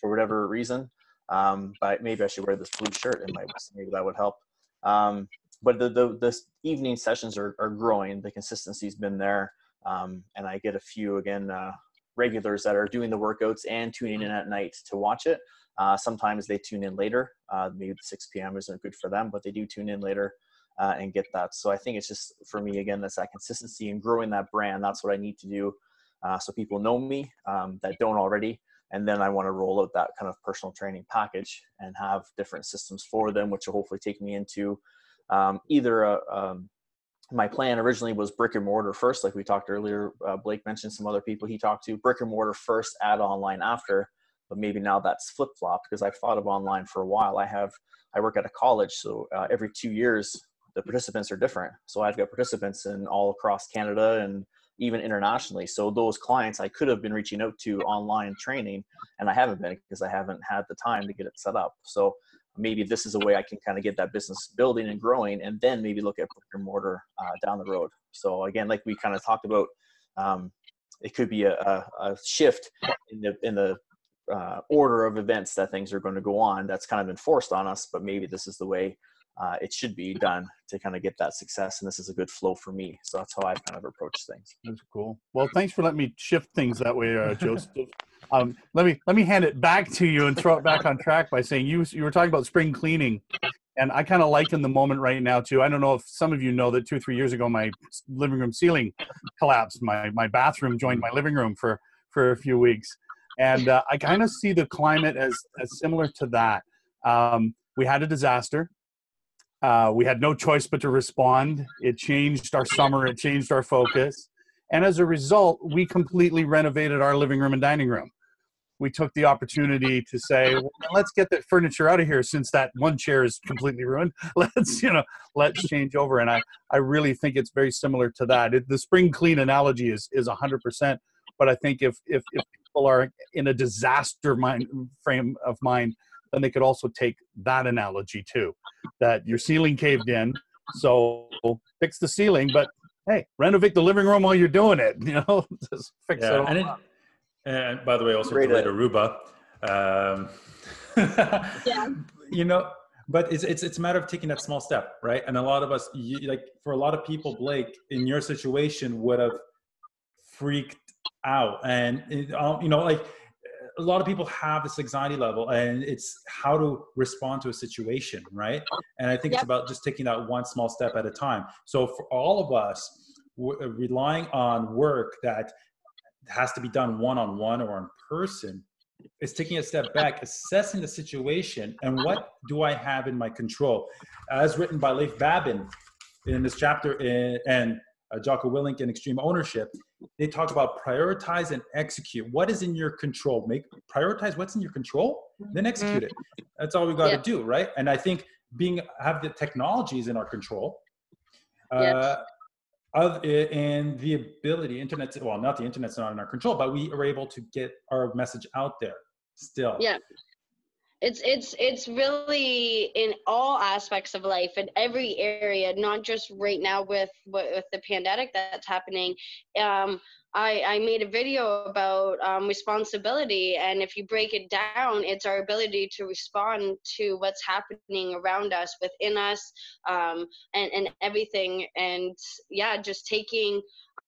for whatever reason. Um, but maybe I should wear this blue shirt in my maybe that would help. Um, but the, the, the evening sessions are, are growing. The consistency's been there. Um, and I get a few again uh, regulars that are doing the workouts and tuning in at night to watch it. Uh, sometimes they tune in later. Uh, maybe 6 p.m. isn't good for them, but they do tune in later uh, and get that. So I think it's just for me again, that's that consistency and growing that brand. That's what I need to do, uh, so people know me um, that don't already. And then I want to roll out that kind of personal training package and have different systems for them, which will hopefully take me into um, either a, um, my plan originally was brick and mortar first, like we talked earlier. Uh, Blake mentioned some other people he talked to. Brick and mortar first, add online after. But maybe now that's flip flopped because I've thought of online for a while. I have I work at a college, so uh, every two years the participants are different. So I've got participants in all across Canada and even internationally. So those clients I could have been reaching out to online training, and I haven't been because I haven't had the time to get it set up. So maybe this is a way I can kind of get that business building and growing, and then maybe look at brick and mortar uh, down the road. So again, like we kind of talked about, um, it could be a, a, a, shift in the in the uh, order of events that things are going to go on. That's kind of been forced on us, but maybe this is the way uh, it should be done to kind of get that success. And this is a good flow for me. So that's how I've kind of approached things. That's cool. Well, thanks for letting me shift things that way, uh, [LAUGHS] Joseph. um, let me let me hand it back to you and throw it back on track by saying you you were talking about spring cleaning, and I kind of liken the moment right now too. I don't know if some of you know that two or three years ago my living room ceiling collapsed. My my bathroom joined my living room for for a few weeks, and uh, I kind of see the climate as as similar to that. Um, we had a disaster uh, we had no choice but to respond. It changed our summer, it changed our focus. And as a result, we completely renovated our living room and dining room. We took the opportunity to say, well, let's get the furniture out of here since that one chair is completely ruined. [LAUGHS] Let's, you know, let's change over. And I, I really think it's very similar to that. It, the spring clean analogy is, is 100%. But I think if, if, if people are in a disaster mind, frame of mind, then they could also take that analogy too that your ceiling caved in so fix the ceiling but hey renovate the living room while you're doing it [LAUGHS] you know just fix yeah, it, and, it and by the way also Great relate aruba um, [LAUGHS] yeah. you know but it's, it's it's a matter of taking that small step right? And a lot of us you, like for a lot of people blake in your situation would have freaked out and it, um, you know like a lot of people have this anxiety level and it's how to respond to a situation right? And i think yep. it's about just taking that one small step at a time. So for all of us uh, relying on work that has to be done one-on-one or in person is taking a step back assessing the situation and what do i have in my control? As written by leif babin in this chapter in, and uh, Jocko Willink in Extreme Ownership, they talk about prioritize and execute. What is in your control? Make prioritize what's in your control, then execute it. That's all we got to yeah. do, right? And I think being have the technologies in our control, uh, of and the ability, internet. Well, not the internet's not in our control, but we are able to get our message out there still. Yeah it's it's it's really in all aspects of life in every area not just right now with with the pandemic that's happening. Um, I, I made a video about um, responsibility and if you break it down it's our ability to respond to what's happening around us within us um, and, and everything. And yeah just taking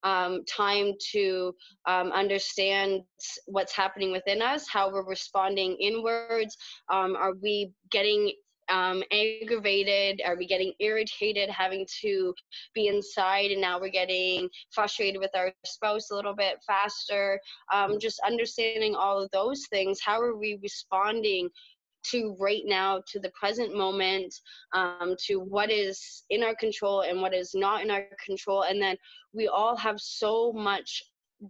um, time to um, understand what's happening within us, how we're responding inwards. Um, are we getting um, aggravated? Are we getting irritated having to be inside and now we're getting frustrated with our spouse a little bit faster? Um, just understanding all of those things. How are we responding to right now, to the present moment, um, to what is in our control and what is not in our control. And then we all have so much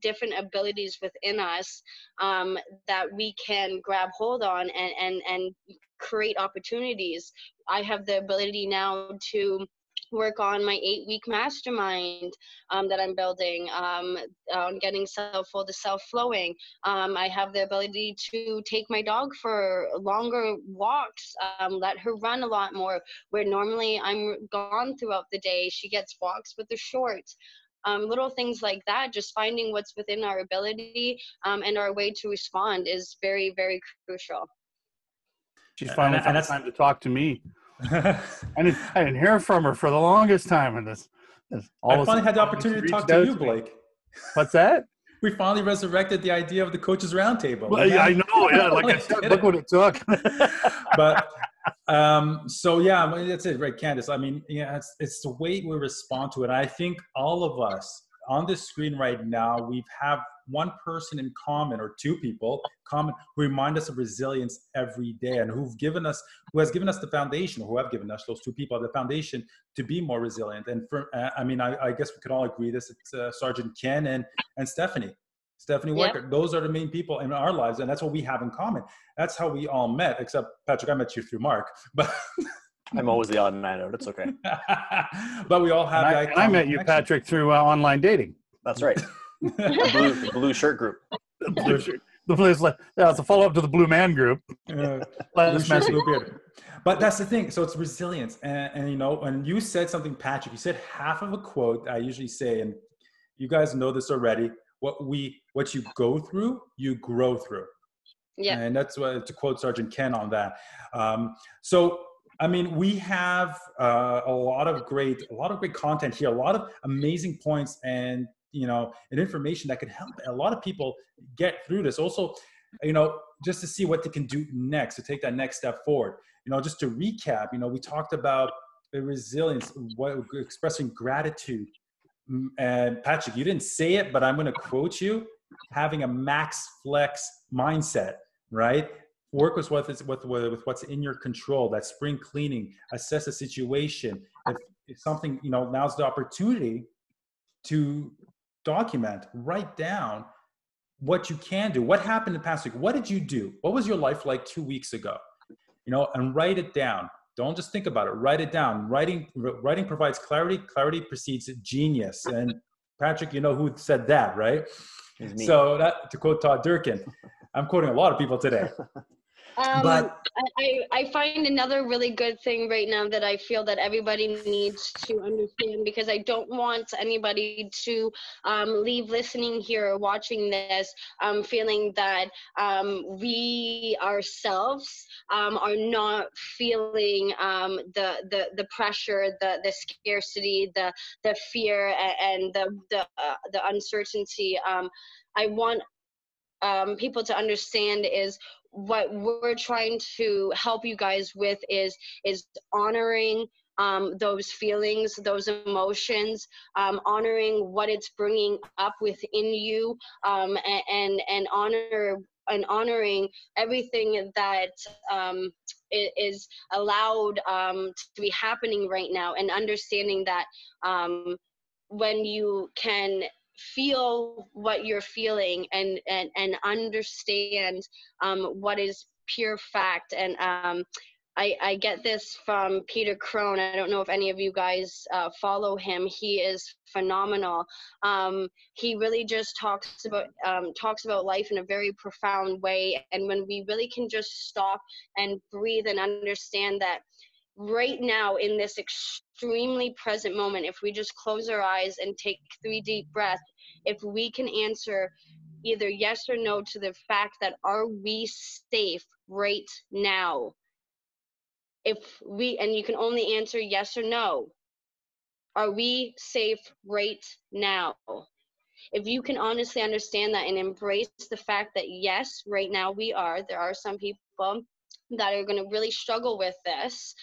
different abilities within us um, that we can grab hold on and, and, and create opportunities. I have the ability now to work on my eight week mastermind um, that I'm building, um, on getting self full to self flowing. Um, I have the ability to take my dog for longer walks, um, let her run a lot more, where normally I'm gone throughout the day. She gets walks with the shorts. Um, little things like that, just finding what's within our ability um, and our way to respond is very, very crucial. She's finally found time to talk to me. I, didn't, I didn't hear from her for the longest time in this. this all I finally had the opportunity to talk to you, Blake. What's that? [LAUGHS] We finally resurrected the idea of the coaches roundtable. Well, yeah, I know. [LAUGHS] Yeah, like I said, look what it took. [LAUGHS] but um, so yeah, that's it, right, Candace. I mean, yeah, it's it's the way we respond to it. I think all of us on this screen right now, we have one person in common or two people common who remind us of resilience every day and who've given us who has given us the foundation who have given us those two people the foundation to be more resilient and for uh, i mean I, I, guess we could all agree this it's uh, sergeant ken and and stephanie stephanie yep. Those are the main people in our lives and that's what we have in common that's how we all met except patrick i met you through mark but [LAUGHS] I'm always the odd man out. It's okay. [LAUGHS] but we all have. And I, and I met you, Patrick, through uh, online dating. That's right the, [LAUGHS] blue, the blue shirt group. The blue shirt. The place like yeah, it's a follow up to the blue man group. Uh, [LAUGHS] blue shirt, blue beard. But that's the thing. So it's resilience, and, and you know, when you said something, Patrick, you said half of a quote. I usually say, and you guys know this already. What we, what you go through, you grow through. Yeah. And that's what to quote Sergeant Ken on that. Um, so I mean, we have uh, a lot of great, a lot of great content here, a lot of amazing points, and you know and information that could help a lot of people get through this. Also you know just to see what they can do next to take that next step forward. You know just to recap you know we talked about the resilience what expressing gratitude. Mm, and patrick you didn't say it but i'm going to quote you having a max flex mindset right? Work with what is with, with what's in your control that spring cleaning assess the situation. If, if something you know now's the opportunity to document, write down what you can do. What happened in the past week? What did you do? What was your life like two weeks ago? You know, and write it down. Don't just think about it. Write it down. Writing writing provides clarity. Clarity precedes genius. And Patrick, you know who said that, right? So that to quote Todd Durkin, I'm quoting a lot of people today. [LAUGHS] Um, but I, I find another really good thing right now that I feel that everybody needs to understand because I don't want anybody to um, leave listening here or watching this um, feeling that um, we ourselves um, are not feeling um, the, the, the pressure, the, the scarcity, the, the fear, and the, the, uh, the uncertainty. I want um, people to understand is what we're trying to help you guys with is is honoring um, those feelings, those emotions, um, honoring what it's bringing up within you, um, and, and, honor and honoring everything that um, is allowed um, to be happening right now, and understanding that um, when you can feel what you're feeling and and and understand um, what is pure fact and um, I, I get this from Peter Crone. I don't know if any of you guys uh, follow him. He is phenomenal. Um, he really just talks about um, talks about life in a very profound way. And when we really can just stop and breathe and understand that right now in this extremely present moment, if we just close our eyes and take three deep breaths, if we can answer either yes or no to the fact that are we safe right now? If we, and you can only answer yes or no. Are we safe right now? If you can honestly understand that and embrace the fact that yes, right now we are, there are some people that are going to really struggle with this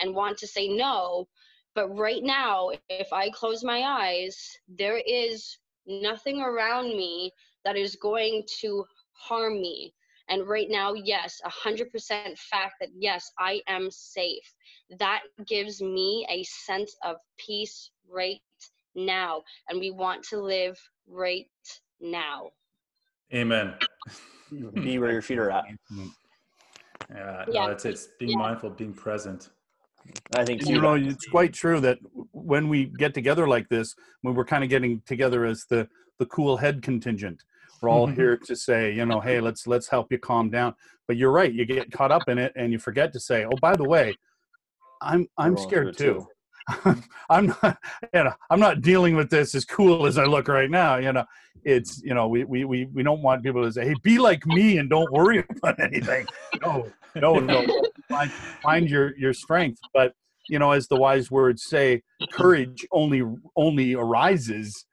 and want to say no. But right now, if I close my eyes, there is nothing around me that is going to harm me. And right now, yes, 100% fact that yes, I am safe. That gives me a sense of peace right now. And we want to live right now. Amen. [LAUGHS] Be where your feet are at. Yeah, yeah. No, that's it. It's being yeah. mindful, being present. I think you know it's quite true that when we get together like this, when we're kind of getting together as the the cool head contingent, we're all mm-hmm. here to say, you know, hey, let's let's help you calm down. But you're right, you get caught up in it and you forget to say, oh, by the way, I'm I'm scared too. [LAUGHS] I'm not, you know, I'm not dealing with this as cool as I look right now. You know, it's, you know, we, we, we, we don't want people to say, Hey, be like me and don't worry [LAUGHS] about anything. No, no, no. find, find your, your strength. But, you know, as the wise words say, courage only, only arises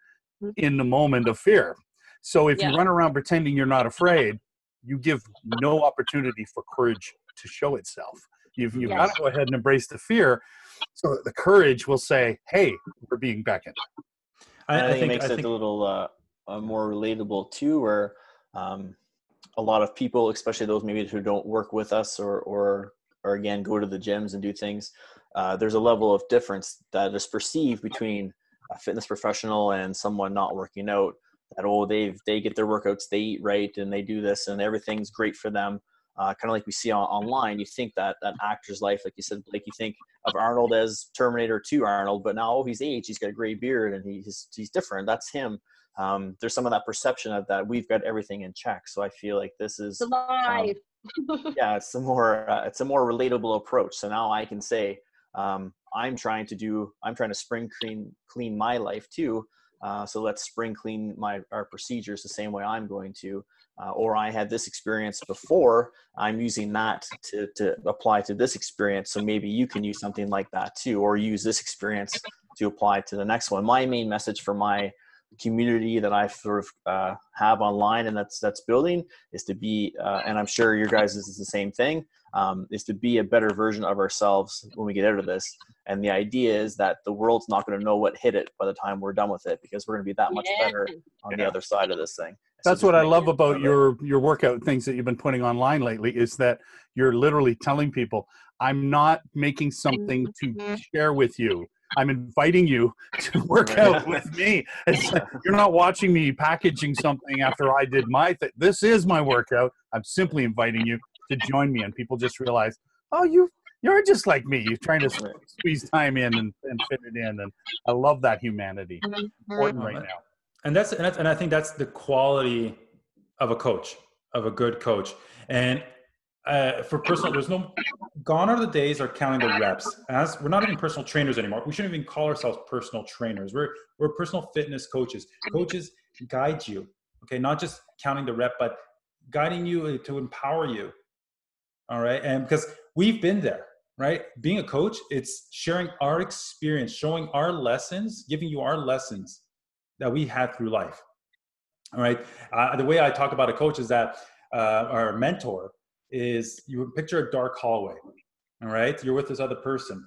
in the moment of fear. So if yeah. you run around pretending you're not afraid, you give no opportunity for courage to show itself. You've, you've yes. got to go ahead and embrace the fear. So the courage will say, hey, we're being beckoned. I, I think, it makes I it a little uh, uh, more relatable too, where um, a lot of people, especially those maybe who don't work with us or, or, or again, go to the gyms and do things, uh, there's a level of difference that is perceived between a fitness professional and someone not working out that oh they've they get their workouts they eat right and they do this and everything's great for them uh, kind of like we see on, online you think that that actor's life like you said like you think of arnold as terminator 2 arnold but now oh, he's aged he's got a gray beard and he's he's different. That's him. Um, there's some of that perception of that we've got everything in check so i feel like this is um, [LAUGHS] yeah it's a more uh, it's a more relatable approach. So now i can say um, i'm trying to do i'm trying to spring clean clean my life too. Uh, so let's spring clean my our procedures the same way I'm going to. Uh, or I had this experience before. I'm using that to, to apply to this experience. So maybe you can use something like that too, or use this experience to apply to the next one. My main message for my community that I sort of uh, have online and that's that's building is to be, uh, and I'm sure your guys is the same thing, um, is to be a better version of ourselves when we get out of this. And the idea is that the world's not going to know what hit it by the time we're done with it because we're going to be that much better on the other side of this thing. That's so what I love about your your workout things that you've been putting online lately is that you're literally telling people, I'm not making something to mm-hmm. share with you. I'm inviting you [LAUGHS] to work out with me. It's, you're not watching me packaging something after I did my thing. This is my workout. I'm simply inviting you to join me, and people just realize, oh, you you're just like me. You're trying to squeeze time in and, and fit it in, and I love that humanity. Important right now. And that's and that's and I think that's the quality of a coach, of a good coach. And uh, for personal, there's no gone are the days of counting the reps. As we're not even personal trainers anymore. We shouldn't even call ourselves personal trainers. We're we're personal fitness coaches. Coaches guide you, okay, not just counting the rep, but guiding you to empower you. All right, and because we've been there, right? Being a coach, it's sharing our experience, showing our lessons, giving you our lessons that we had through life. All right. Uh, the way I talk about a coach is that uh, our mentor is you picture a dark hallway all right? You're with this other person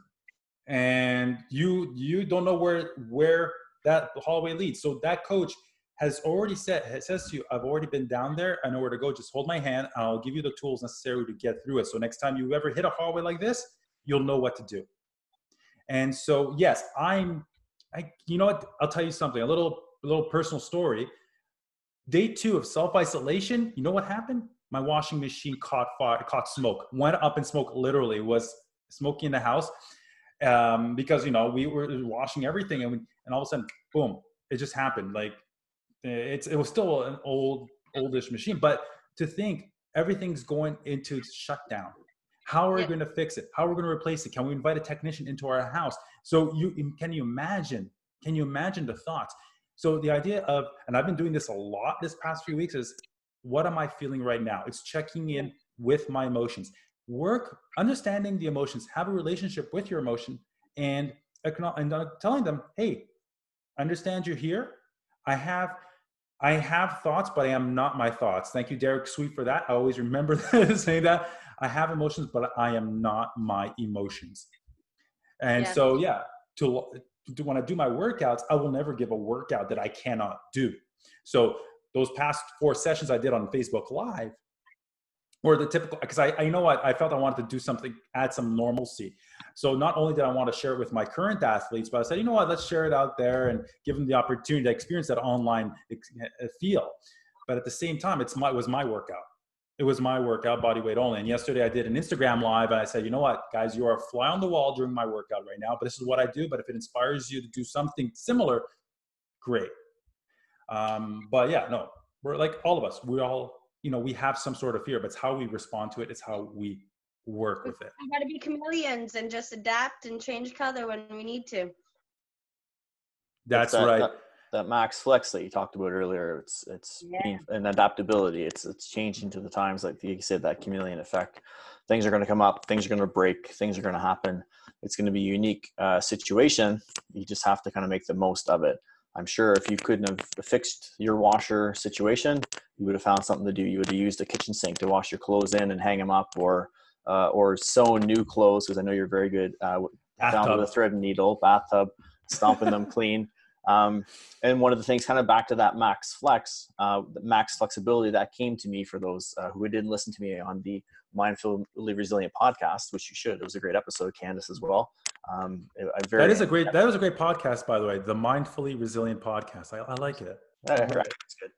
and you you don't know where where that hallway leads. So that coach has already said says to you i've already been down there. I know where to go. Just hold my hand. I'll give you the tools necessary to get through it. So next time you ever hit a hallway like this you'll know what to do. And so yes i'm i you know what i'll tell you something a little a little personal story day two of self-isolation you know what happened my washing machine caught fire, caught smoke, went up in smoke. Literally, was smoking in the house um, because you know we were washing everything, and we, and all of a sudden, boom, it just happened. Like it's it was still an old oldish machine, but to think everything's going into shutdown. How are we going to fix it? How are we going to replace it? Can we invite a technician into our house? So you can you imagine? Can you imagine the thoughts? So the idea of, and I've been doing this a lot this past few weeks, is what am I feeling right now? It's checking in with my emotions. Work understanding the emotions, have a relationship with your emotion, and, and telling them, hey, understand you're here. I have I have thoughts, but I am not my thoughts. Thank you, Derek Sweet, for that. I always remember [LAUGHS] saying that. I have emotions, but I am not my emotions. And yeah. so, yeah, to, to when I do my workouts, I will never give a workout that I cannot do. So those past four sessions I did on Facebook Live were the typical because I, I you know what I felt I wanted to do something, add some normalcy. So not only did I want to share it with my current athletes, but I said, you know what, let's share it out there and give them the opportunity to experience that online uh, feel. But at the same time, it's my it was my workout. It was my workout, body weight only. And yesterday I did an Instagram live and I said, you know what, guys, you are a fly on the wall during my workout right now, but this is what I do. But if it inspires you to do something similar, great. Um, but yeah, no, we're like all of us, we all, you know, we have some sort of fear, but it's how we respond to it. It's how we work with it. We got to be chameleons and just adapt and change color when we need to. That's that, right. That, that, max flex that you talked about earlier, it's it's yeah. an adaptability. It's it's changing to the times. Like you said, that chameleon effect. Things are going to come up. Things are going to break. Things are going to happen. It's going to be a unique uh, situation. You just have to kind of make the most of it. I'm sure if you couldn't have fixed your washer situation, you would have found something to do. You would have used a kitchen sink to wash your clothes in and hang them up, or uh, or sew new clothes because I know you're very good uh, down with a thread and needle, bathtub, stomping them [LAUGHS] clean. Um, and one of the things, kind of back to that max flex, uh, max flexibility that came to me for those uh, who didn't listen to me on the Mindfully Resilient podcast, which you should. It was a great episode, Candace, as well. Um, very, that is a great. That was a great podcast, by the way. The Mindfully Resilient podcast. I, I like it. right, that's good.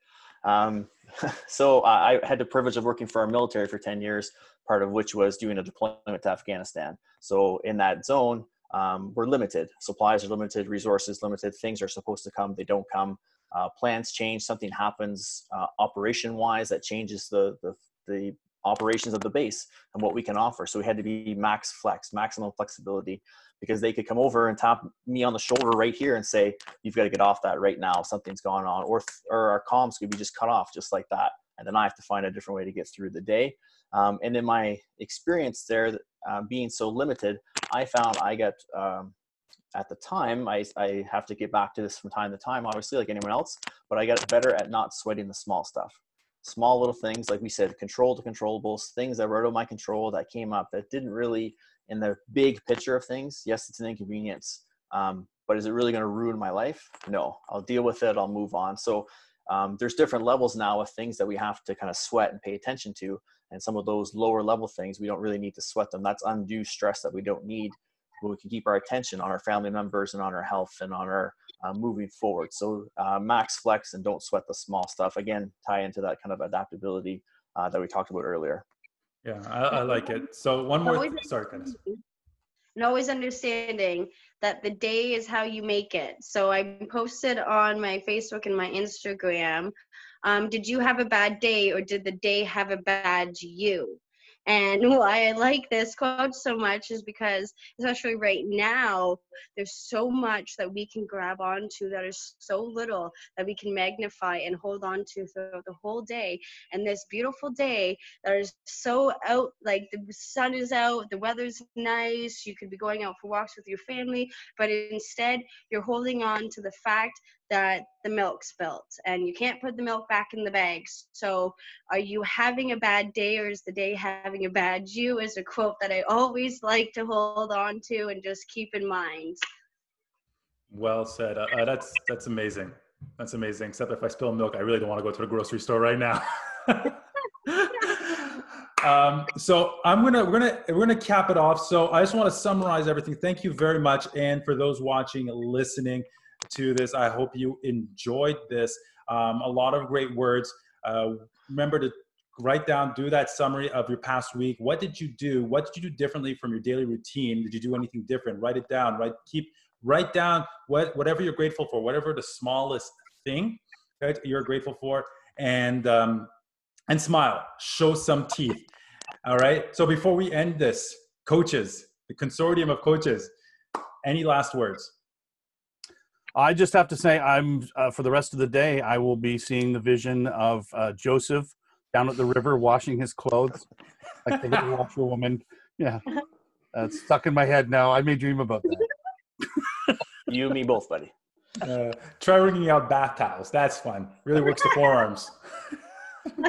Um, [LAUGHS] so I had the privilege of working for our military for 10 years, part of which was doing a deployment to Afghanistan. So in that zone, um, we're limited. Supplies are limited, resources limited. Things are supposed to come, they don't come. Uh, plans change, something happens uh, operation wise that changes the, the, the operations of the base and what we can offer. So we had to be max flex, maximum flexibility, because they could come over and tap me on the shoulder right here and say, "You've got to get off that right now. Something's going on," or or our comms could be just cut off just like that, and then I have to find a different way to get through the day. Um, and in my experience there, uh, being so limited, I found I got um, at the time I, I have to get back to this from time to time obviously like anyone else but i got better at not sweating the small stuff. Small little things like we said control the controllables things that were out of my control that came up that didn't really in the big picture of things yes it's an inconvenience um, but is it really going to ruin my life? No i'll deal with it i'll move on. So um, there's different levels now of things that we have to kind of sweat and pay attention to and some of those lower level things we don't really need to sweat them that's undue stress that we don't need but we can keep our attention on our family members and on our health and on our uh, moving forward. So uh, max flex and don't sweat the small stuff. Again, tie into that kind of adaptability uh, that we talked about earlier. Yeah, I, I like it. So one more. Th- sorry, Dennis. And always understanding that the day is how you make it. So I posted on my Facebook and my Instagram. Um, did you have a bad day, or did the day have a bad you? And [LAUGHS] why I like this quote so much is because, especially right now, there's so much that we can grab onto that is so little that we can magnify and hold on to throughout the whole day. And this beautiful day that is so out, like the sun is out, the weather's nice, you could be going out for walks with your family, but instead you're holding on to the fact that the milk spilt and you can't put the milk back in the bags. So, are you having a bad day or is the day having a bad you? Is a quote that I always like to hold on to and just keep in mind. Well said. Uh, uh that's that's amazing. That's amazing. Except if I spill milk, I really don't want to go to the grocery store right now. [LAUGHS] um, so I'm gonna we're gonna we're gonna cap it off. So I just want to summarize everything. Thank you very much, and for those watching, listening to this. I hope you enjoyed this. Um, a lot of great words. Uh, remember to write down, do that summary of your past week. What did you do? What did you do differently from your daily routine? Did you do anything different? Write it down. Write keep write down what whatever you're grateful for, whatever the smallest thing that you're grateful for, and um, and smile. Show some teeth. All right. So before we end this, coaches, the consortium of coaches, any last words? I just have to say, I'm uh, for the rest of the day. I will be seeing the vision of uh, Joseph down at the river washing his clothes, like the little washerwoman. Yeah, [LAUGHS] that's stuck in my head now. I may dream about that. you and me both, buddy. Uh, try wringing out bath towels. That's fun. Really works the forearms.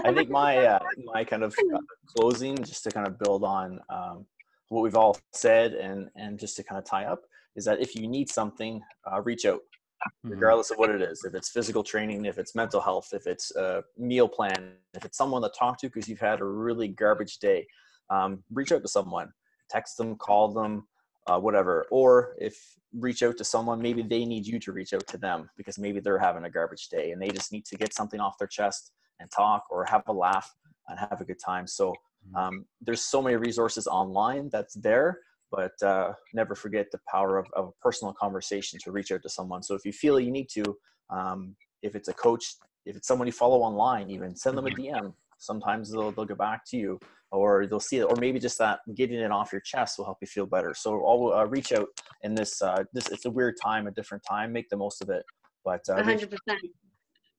I think my uh, my kind of uh, closing, just to kind of build on um, what we've all said, and and just to kind of tie up, is that if you need something, uh, reach out. Mm-hmm. regardless of what it is if it's physical training if it's mental health if it's a meal plan if it's someone to talk to because you've had a really garbage day um, reach out to someone text them call them uh, whatever or if reach out to someone maybe they need you to reach out to them because maybe they're having a garbage day and they just need to get something off their chest and talk or have a laugh and have a good time. So mm-hmm. um, there's so many resources online that's there, but uh, never forget the power of, of a personal conversation to reach out to someone. So if you feel you need to, um, if it's a coach, if it's someone you follow online, even send them a DM. Mm-hmm. Sometimes they'll, they'll get back to you or they'll see it, or maybe just that getting it off your chest will help you feel better. So I'll uh, reach out in this, uh, this, it's a weird time, a different time, make the most of it. But uh, 100%.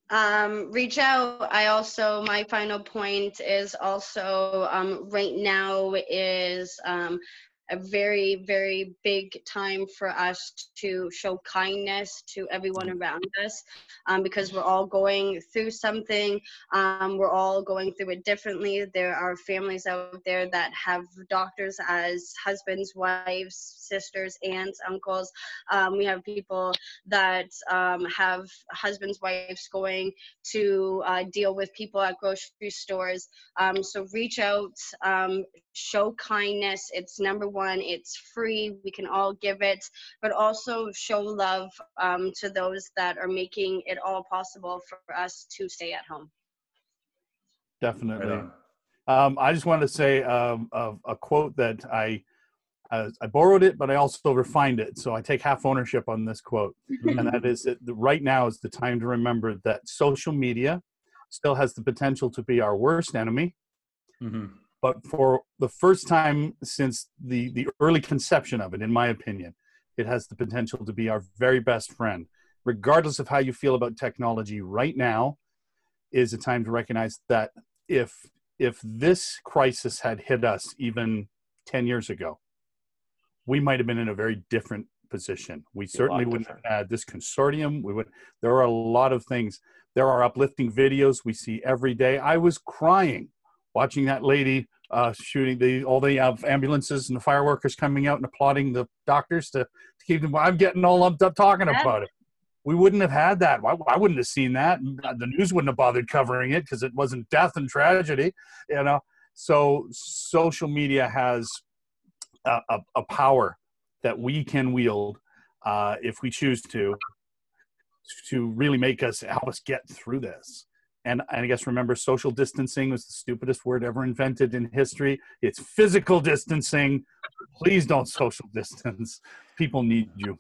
Um, reach out. I also, my final point is also um, right now is um, a very, very big time for us to show kindness to everyone around us um, because we're all going through something. Um, we're all going through it differently. There are families out there that have doctors as husbands, wives, sisters, aunts, uncles. Um, we have people that um, have husbands, wives going to uh, deal with people at grocery stores. Um, so reach out, um, show kindness. It's number one, it's free. We can all give it, but also show love um, to those that are making it all possible for us to stay at home. Definitely. Right um, I just wanted to say um, a, a, quote that I uh, I borrowed it, but I also refined it. So I take half ownership on this quote, and that is that right now is the time to remember that social media still has the potential to be our worst enemy. Mm-hmm but for the first time since the the early conception of it in my opinion it has the potential to be our very best friend. Regardless of how you feel about technology right now is a time to recognize that if if this crisis had hit us even 10 years ago we might have been in a very different position. We certainly wouldn't have had this consortium. We would there are a lot of things. There are uplifting videos we see every day. I was crying watching that lady uh, shooting the all the uh, ambulances and the fire workers coming out and applauding the doctors to, to keep them. I'm getting all lumped up talking about it. We wouldn't have had that. I, I wouldn't have seen that. Uh, the news wouldn't have bothered covering it because it wasn't death and tragedy, you know. So social media has a, a, a power that we can wield uh, if we choose to to really make us help us get through this and, and I guess remember social distancing was the stupidest word ever invented in history. It's physical distancing. Please don't social distance. People need you.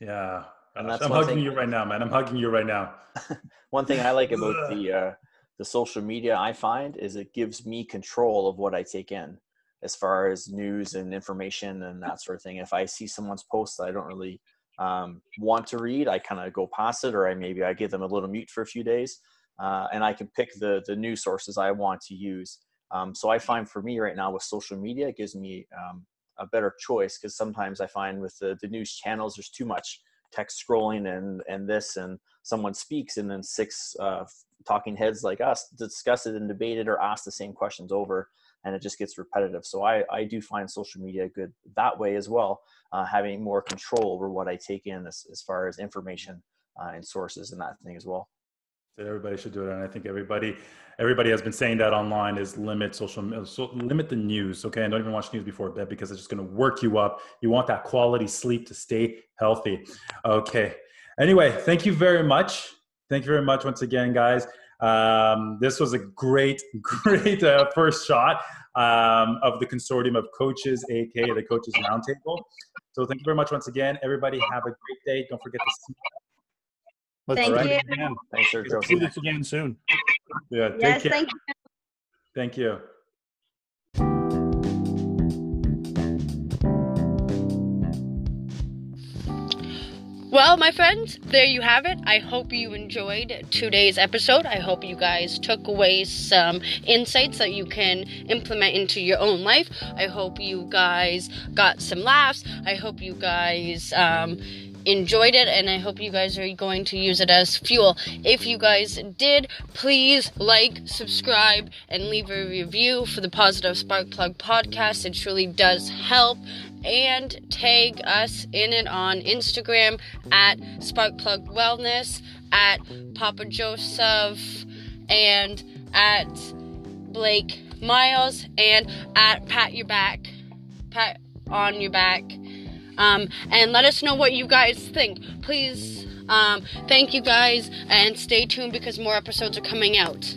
Yeah. And that's I'm hugging thing, you right now, man. I'm hugging you right now. [LAUGHS] one thing I like about the uh, the social media I find is it gives me control of what I take in as far as news and information and that sort of thing. If I see someone's post that I don't really um, want to read, I kind of go past it, or I maybe I give them a little mute for a few days uh, and I can pick the the news sources I want to use. Um, so I find for me right now with social media, it gives me um, a better choice because sometimes I find with the, the news channels there's too much text scrolling and and this and someone speaks and then six uh, talking heads like us discuss it and debate it or ask the same questions over and it just gets repetitive. So I, I do find social media good that way as well, uh, having more control over what I take in as, as far as information uh, and sources and that thing as well that everybody should do it. And i think everybody everybody has been saying that online is limit social so limit the news okay? And don't even watch news before bed because it's just going to work you up. You want that quality sleep to stay healthy. Okay. Anyway thank you very much. Thank you very much once again guys. Um, this was a great [LAUGHS] great uh, first shot um, of the consortium of coaches aka the coaches roundtable. So thank you very much once again. Everybody have a great day. Don't forget to Let's thank you. Again. Thanks, Sir Let's do this again soon. Yeah. Yes, care. thank you. Thank you. Well, my friends, there you have it. I hope you enjoyed today's episode. I hope you guys took away some insights that you can implement into your own life. I hope you guys got some laughs. I hope you guys um, enjoyed it and I hope you guys are going to use it as fuel. If you guys did, please like, subscribe, and leave a review for the Positive Spark Plug podcast. It truly does help. And tag us in it on Instagram at Sparkplug Wellness, at Papa Joseph, and at Blake Miles, and at Pat Your Back, Pat on Your Back um, and let us know what you guys think. Please, um, thank you guys, and stay tuned because more episodes are coming out.